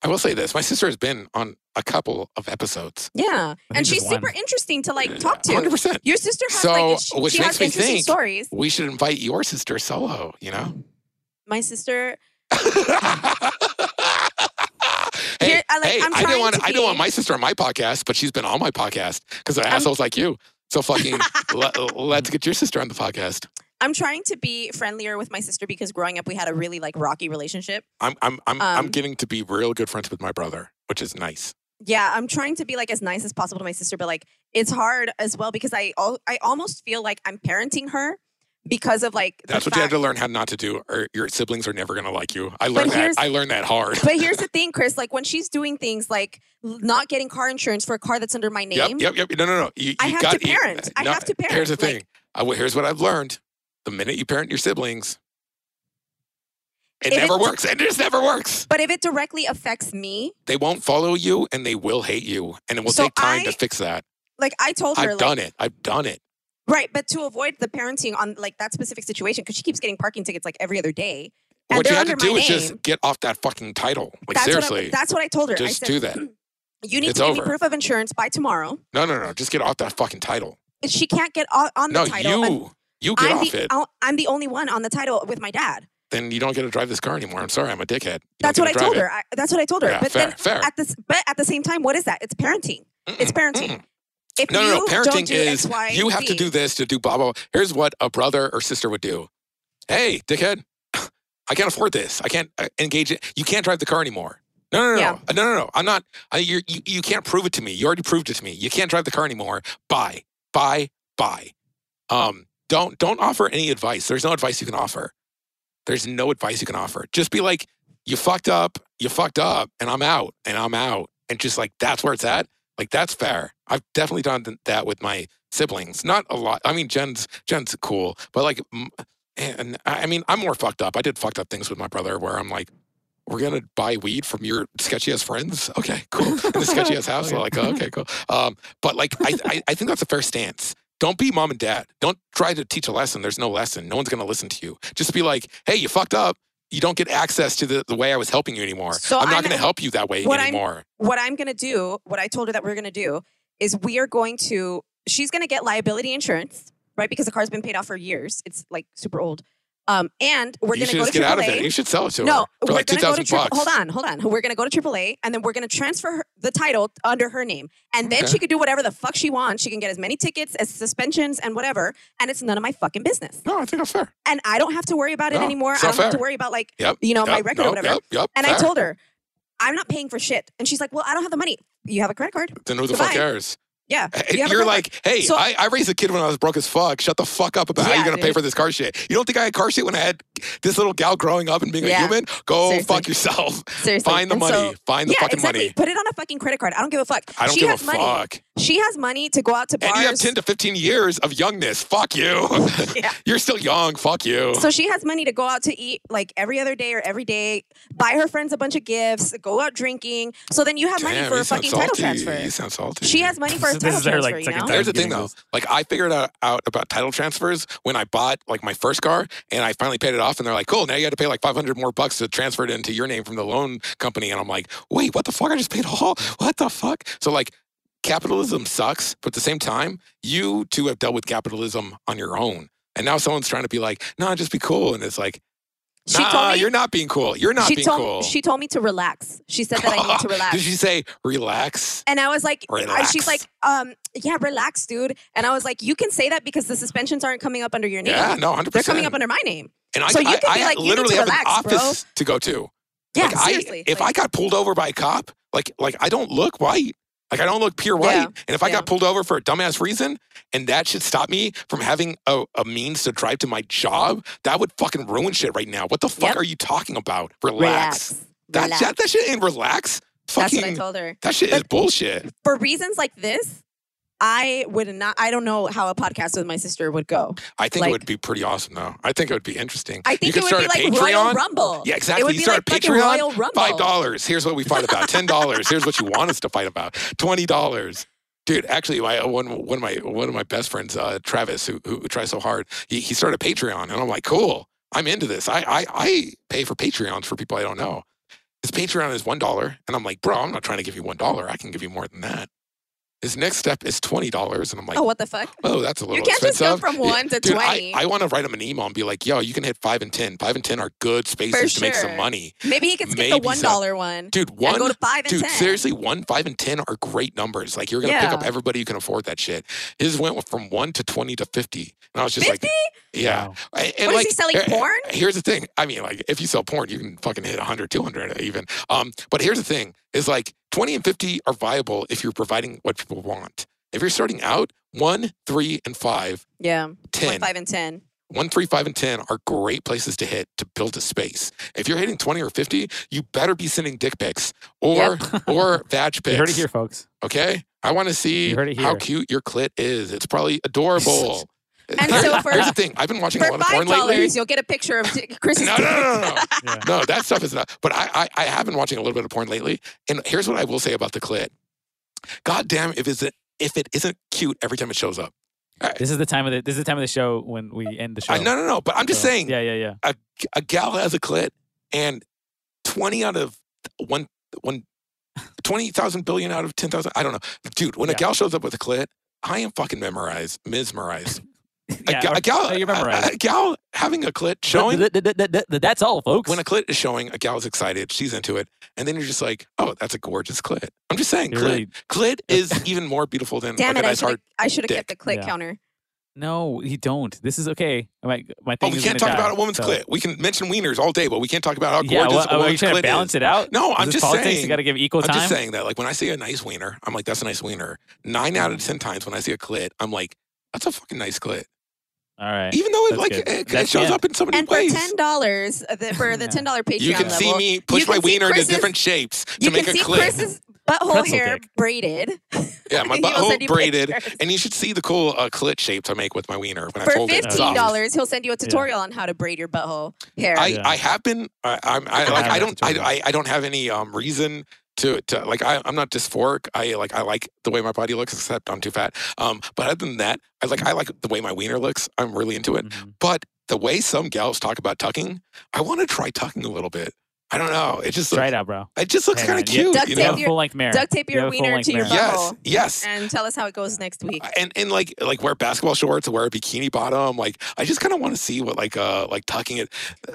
I will say this: my sister has been on a couple of episodes. Yeah, and she's one. super interesting to like talk to. Hundred percent. Your sister has So, like she, which she makes has me interesting think- stories. We should invite your sister solo. You know. My sister, [LAUGHS] hey, Here, I, like, hey, I'm I didn't want to I didn't want my sister on my podcast, but she's been on my podcast because of I'm- assholes like you. So fucking [LAUGHS] let, let's get your sister on the podcast. I'm trying to be friendlier with my sister because growing up we had a really like rocky relationship. I'm I'm I'm I'm Um, getting to be real good friends with my brother, which is nice. Yeah, I'm trying to be like as nice as possible to my sister, but like it's hard as well because I I almost feel like I'm parenting her because of like That's what you have to learn how not to do, or your siblings are never gonna like you. I learned that. I learned that hard. But here's [LAUGHS] the thing, Chris. Like when she's doing things like not getting car insurance for a car that's under my name, Yep, yep, yep. No, no, no. You, I have got, to you- parent. I no, have to parent. Here's the Like- thing. Here's what I've learned. The minute you parent your siblings, it never it- works. It just never works. But if it directly affects me, They won't follow you, and they will hate you, and it will So take time to fix that. like I told her, I've like, done it. I've done it. Right, but to avoid the parenting on like that specific situation, because she keeps getting parking tickets like every other day, and what you have to do is name. just get off that fucking title. Like that's seriously. What I, that's what I told her. I Just said, do that. Hmm, you need It's to give me proof of insurance by tomorrow. no, no, no. Just get off that fucking title. She can't get on, on the No, title. un- you. You get I'm off the, it. I'll- I'm the only one on the title with my dad. Then you don't get to drive this car anymore. I'm sorry. I'm a dickhead. You That's what I told drive her. I, that's what I told her. Yeah, but fair, then fair. at this, but at the same time, what is that? It's parenting. It's Mm-mm, parenting. mm-mm. If No, no, no. Parenting do is X, Y, you have to do this to do blah blah. Here's what a brother or sister would do. Hey, dickhead, I can't afford this. I can't uh, engage it. You can't drive the car anymore. No, no, no, Yeah. no, no, no, no. I'm not. I, you're, you you can't prove it to me. You already proved it to me. You can't drive the car anymore. Bye, bye, bye. Um, don't don't offer any advice. There's no advice you can offer. There's no advice you can offer. Just be like, you fucked up. You fucked up, and I'm out, and I'm out, and just like that's where it's at. Like that's fair. I've definitely done that with my siblings. Not a lot. I mean, Jen's Jen's cool, but like, and I mean, I'm more fucked up. I did fucked up things with my brother where I'm like, we're gonna buy weed from your sketchy ass friends. Okay, cool. [LAUGHS] In the sketchy ass house. Okay. Like, oh, okay, cool. [LAUGHS] Um, but like, I, I I think that's a fair stance. Don't be mom and dad. Don't try to teach a lesson. There's no lesson. No one's gonna listen to you. Just be like, hey, you fucked up. You don't get access to the, the way I was helping you anymore. So I'm not going to help you that way what I'm- anymore. what I'm gonna do, what I told her that we're gonna do, is we are going to. She's gonna get liability insurance, right? Because the car's been paid off for years. It's like super old. Um, and we're gonna go to get out of AAA. it. You should sell it to No, her for we're like two gonna go to thousand Hold on, hold on. We're gonna go to AAA, and then we're gonna transfer her, the title under her name, and then Okay. she could do whatever the fuck she wants. She can get as many tickets as suspensions and whatever, and it's none of my fucking business. No, I think that's fair. And I don't have to worry about it No, anymore. I don't have to worry about like Yep. you know my Yep, record or whatever. Yep, yep, And I told her, I'm not paying for shit. And she's like, Well, I don't have the money. You have a credit card? Then who the Goodbye. fuck cares? Yeah. [LAUGHS] You you're like, hey, So- I, I raised a kid when I was broke as fuck. Shut the fuck up about how Yeah, you're gonna pay for this car shit. You don't think I had car shit when I had this little gal growing up and being a human? Go Seriously. fuck yourself. [LAUGHS] Seriously. Find the And money. so- Find the yeah, fucking exactly. money. Put it on a fucking credit card. I don't give a fuck. I don't she give has a money. fuck. She has money to go out to bars. And you have 10 to 15 years of youngness. Fuck you. [LAUGHS] Yeah. You're still young. Fuck you. So she has money to go out to eat like every other day or every day, buy her friends a bunch of gifts, go out drinking. So then you have money for a fucking title transfer. You sound salty. She has money for a This is her, transfer. like, you second know? time. Here's the thing, though. this. Like, I figured out, out about title transfers when I bought like my first car, and I finally paid it off. And they're like, "Cool, now you got to pay like 500 more bucks to transfer it into your name from the loan company." And I'm like, "Wait, what the fuck? I just paid all? What the fuck?" So like, capitalism sucks, but at the same time, you two have dealt with capitalism on your own, and now someone's trying to be like, "No, just be cool," and it's like, She "Nah, told me you're not being cool. You're not she being told cool." she told me to relax. She said that I need to [LAUGHS] relax. Did she say relax? And I was like, I- Relax. she's like, um, yeah, relax, dude. And I was like, you can say that because the suspensions aren't coming up under your name. Yeah, no, hundred They're percent. coming up under my name. And I, So you I, I be like, you need literally to have relax, an bro. office to go to. Yeah, like seriously. I, if I got pulled over by a cop, like like I don't look white. Like I don't look pure white. Yeah, And if I yeah. got pulled over for a dumbass reason, and that should stop me from having a, a means to drive to my job, that would fucking ruin shit right now. What the fuck Yep. are you talking about? Relax. relax. That, relax. that that shit ain't relax. Fucking, That's what I told her. that shit is bullshit. For reasons like this, I would not. I don't know how a podcast with my sister would go. I think like- it would be pretty awesome though. I think it would be interesting. I think you could it would start be a like Patreon. Royal Rumble. Yeah, exactly. It would you be start like a Patreon. Royal Rumble. Five dollars. Here's what we fight about. [LAUGHS] Ten dollars. Here's what you want us to fight about. Twenty dollars. Dude, actually, my one one of my one of my best friends, uh, Travis, who who tries so hard, he he started a Patreon, and I'm like, cool, I'm into this. I I I pay for Patreons for people I don't know. His Patreon is one dollar, and I'm like, bro, I'm not trying to give you one dollar. I can give you more than that. His next step is twenty dollars, and I'm like, oh, what the fuck? oh, that's a little You can't just go expensive. from Yeah, one to Dude, twenty. I, I want to write him an email and be like, yo, you can hit five and 10. Five and 10 are good spaces to make some money. Maybe he could skip maybe the one so. dollar one Dude, and one, go to five and dude, ten. seriously, one, five, and 10 are great numbers. Like, you're going to pick up everybody who can afford that shit. His went from one to 20 to 50. And I was just Fifty? like, yeah. Wow. And, and What is like, he selling? eh, Porn? Here's the thing. I mean, like, if you sell porn, you can fucking hit 100, 200 even. Um, but here's the thing is like 20 and 50 are viable if you're providing what people want. If you're starting out, one, three, and five, Yeah, 10. point five and ten. One, three, five, and 10 are great places to hit to build a space. If you're hitting 20 or 50, you better be sending dick pics or [LAUGHS] or vag pics. You heard it here, folks. Okay? I want to see You heard it how cute your clit is. It's probably adorable. [LAUGHS] And so for- Here's the thing. I've been watching a For lot of porn lately. dollars, you'll get a picture of Di- Chris's. No, no, no, no, no. [LAUGHS] Yeah. No, that stuff is not. But I, I, I have been watching a little bit of porn lately, and here's what I will say about the clit. God damn, if it's if it isn't cute every time it shows up. This is the time of the this is the time of the show when we end the show. I, no, no, no. But I'm just So, saying, Yeah, yeah, yeah. a a gal has a clit, and 20 out of one, one, 20,000 billion out of 10,000. I don't know. Dude, when a gal shows up with a clit, I am fucking memorized, mesmerized. A, Yeah, ga- or- a gal, oh, you're a- memorized. a gal having a clit showing. Th- th- th- th- th- th- That's all, folks. when a clit is showing, a gal's excited, she's into it, and then you're just like, "Oh, that's a gorgeous clit." I'm just saying, You're clit, really- clit is even more beautiful than Damn like it! a I nice should have hard. I should have kept the dick. clit Yeah. counter. no, you don't. This is okay. My my Oh, we is can't talk die, about a woman's so- clit. We can mention wieners all day, but we can't talk about how Yeah, gorgeous well, a woman's trying to balance is. it out? No, Is I'm just politics? saying. You got to give equal time. I'm just saying that, like, when I see a nice wiener, I'm like, "That's a nice wiener." Nine out of ten times when I see a clit, I'm like, "That's a fucking nice clit," All right. even though it That's like good. it, it shows up in so many And for ten dollars, for the ten dollar Patreon you can see level, me push my wiener into different shapes to you make can a see clit. Chris's butthole Pretzel hair dick. braided. [LAUGHS] Yeah, my [LAUGHS] butthole braided, pictures. and you should see the cool uh, clit shapes I make with my wiener when I For fold it. fifteen dollars, he'll send you a tutorial on how to braid your butthole hair. I, Yeah. I have been. I, I'm. I, can like. I don't. I, I don't have any um reason to to like. I, I'm not dysphoric. I like. I like the way my body looks, except I'm too fat. Um. But other than that, I like. I like the way my wiener looks. I'm really into it. Mhm. But the way some gals talk about tucking, I want to try tucking a little bit. I don't know. It just. Try looks, it out, bro. it just looks Hey, kind of man, you- cute. Duct You You tape have know? a full length mirror. Duct tape your wiener to your mirror. Yes. butthole. Yes. and tell us how it goes next week. and and like like wear basketball shorts, wear a bikini bottom. Like I just kind of want to see what like uh like tucking it.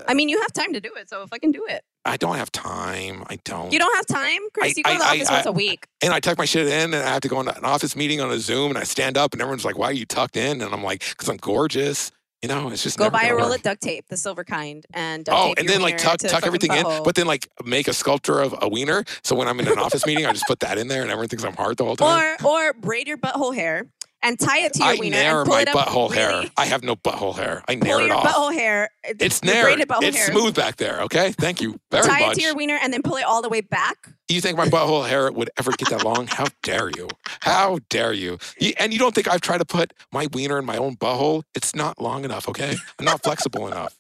I mean, you have time to do it, so fucking do it. I don't have time. I don't. You don't have time, Chris. I- you go to the I- office I- once a week. and I tuck my shit in, and I have to go into an office meeting on a Zoom, and I stand up, and everyone's like, "Why are you tucked in?" And I'm like, "Cause I'm gorgeous." You know, it's just Go buy a roll work. of duct tape, the silver kind, and Oh, and then like tuck tuck everything in, but then like make a sculpture of a wiener. So when I'm in an office meeting, I just put that in there, and everyone thinks I'm hard the whole time. or or braid your butthole hair and tie it to your I wiener nair and pull my it up hair. I have no butthole hair. I Pull nair it your off. butthole hair. It's your nair. It's hair. smooth back there. Okay, thank you very tie much. it to your wiener and then pull it all the way back. You think my butthole hair would ever get that long? How dare you? How dare you? You- And you don't think I've tried to put my wiener in my own butthole? It's not long enough, okay? I'm not flexible enough.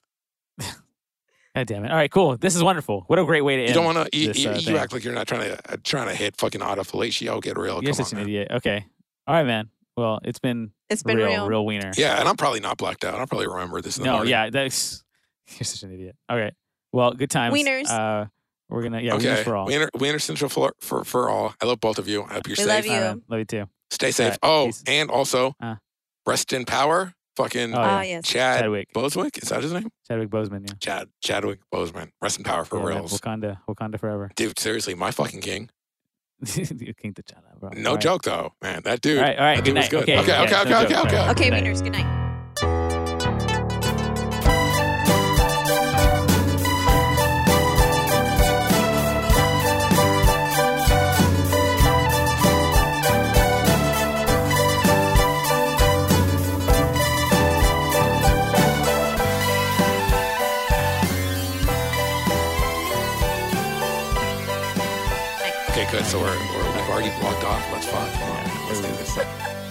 [LAUGHS] God damn it. All right, cool. This is wonderful. What a great way to end. You don't want to. You, this, you, uh, you act like you're not trying to uh, trying to hit fucking autofellatio. Get real. You're Come such on, an man. idiot. Okay. All right, man. Well, it's been, It's been real, real. real wiener. Yeah, and I'm probably not blacked out. I'll probably remember this. In the No, morning. yeah, that's [LAUGHS] you're such an idiot. All right. Well, good times. Wieners. Uh, we're gonna yeah, wieners for all. Wiener, Wiener Central for, for for all. I love both of you. I hope you're We safe. love you. All right, man. Love you too. Stay safe. right, oh, peace. and also, Uh. rest in power. Fucking Oh, Ah, yeah. yes. Chad Chadwick. Boswick. Is that his name? Chadwick Boseman. Yeah. Chad Chadwick Boseman. Rest in power for yeah man. reals. Wakanda. Wakanda forever. Dude, seriously, my fucking king. [LAUGHS] King T'Challa, bro. No All right. joke though, man. That dude. All right. All right. that Good dude was good. Okay. Okay, yeah, okay, no okay, joke. okay, All okay. right. Okay, Good night. wieners. Good night. So we're, we're we've already logged off. Let's fuck. Let's do this.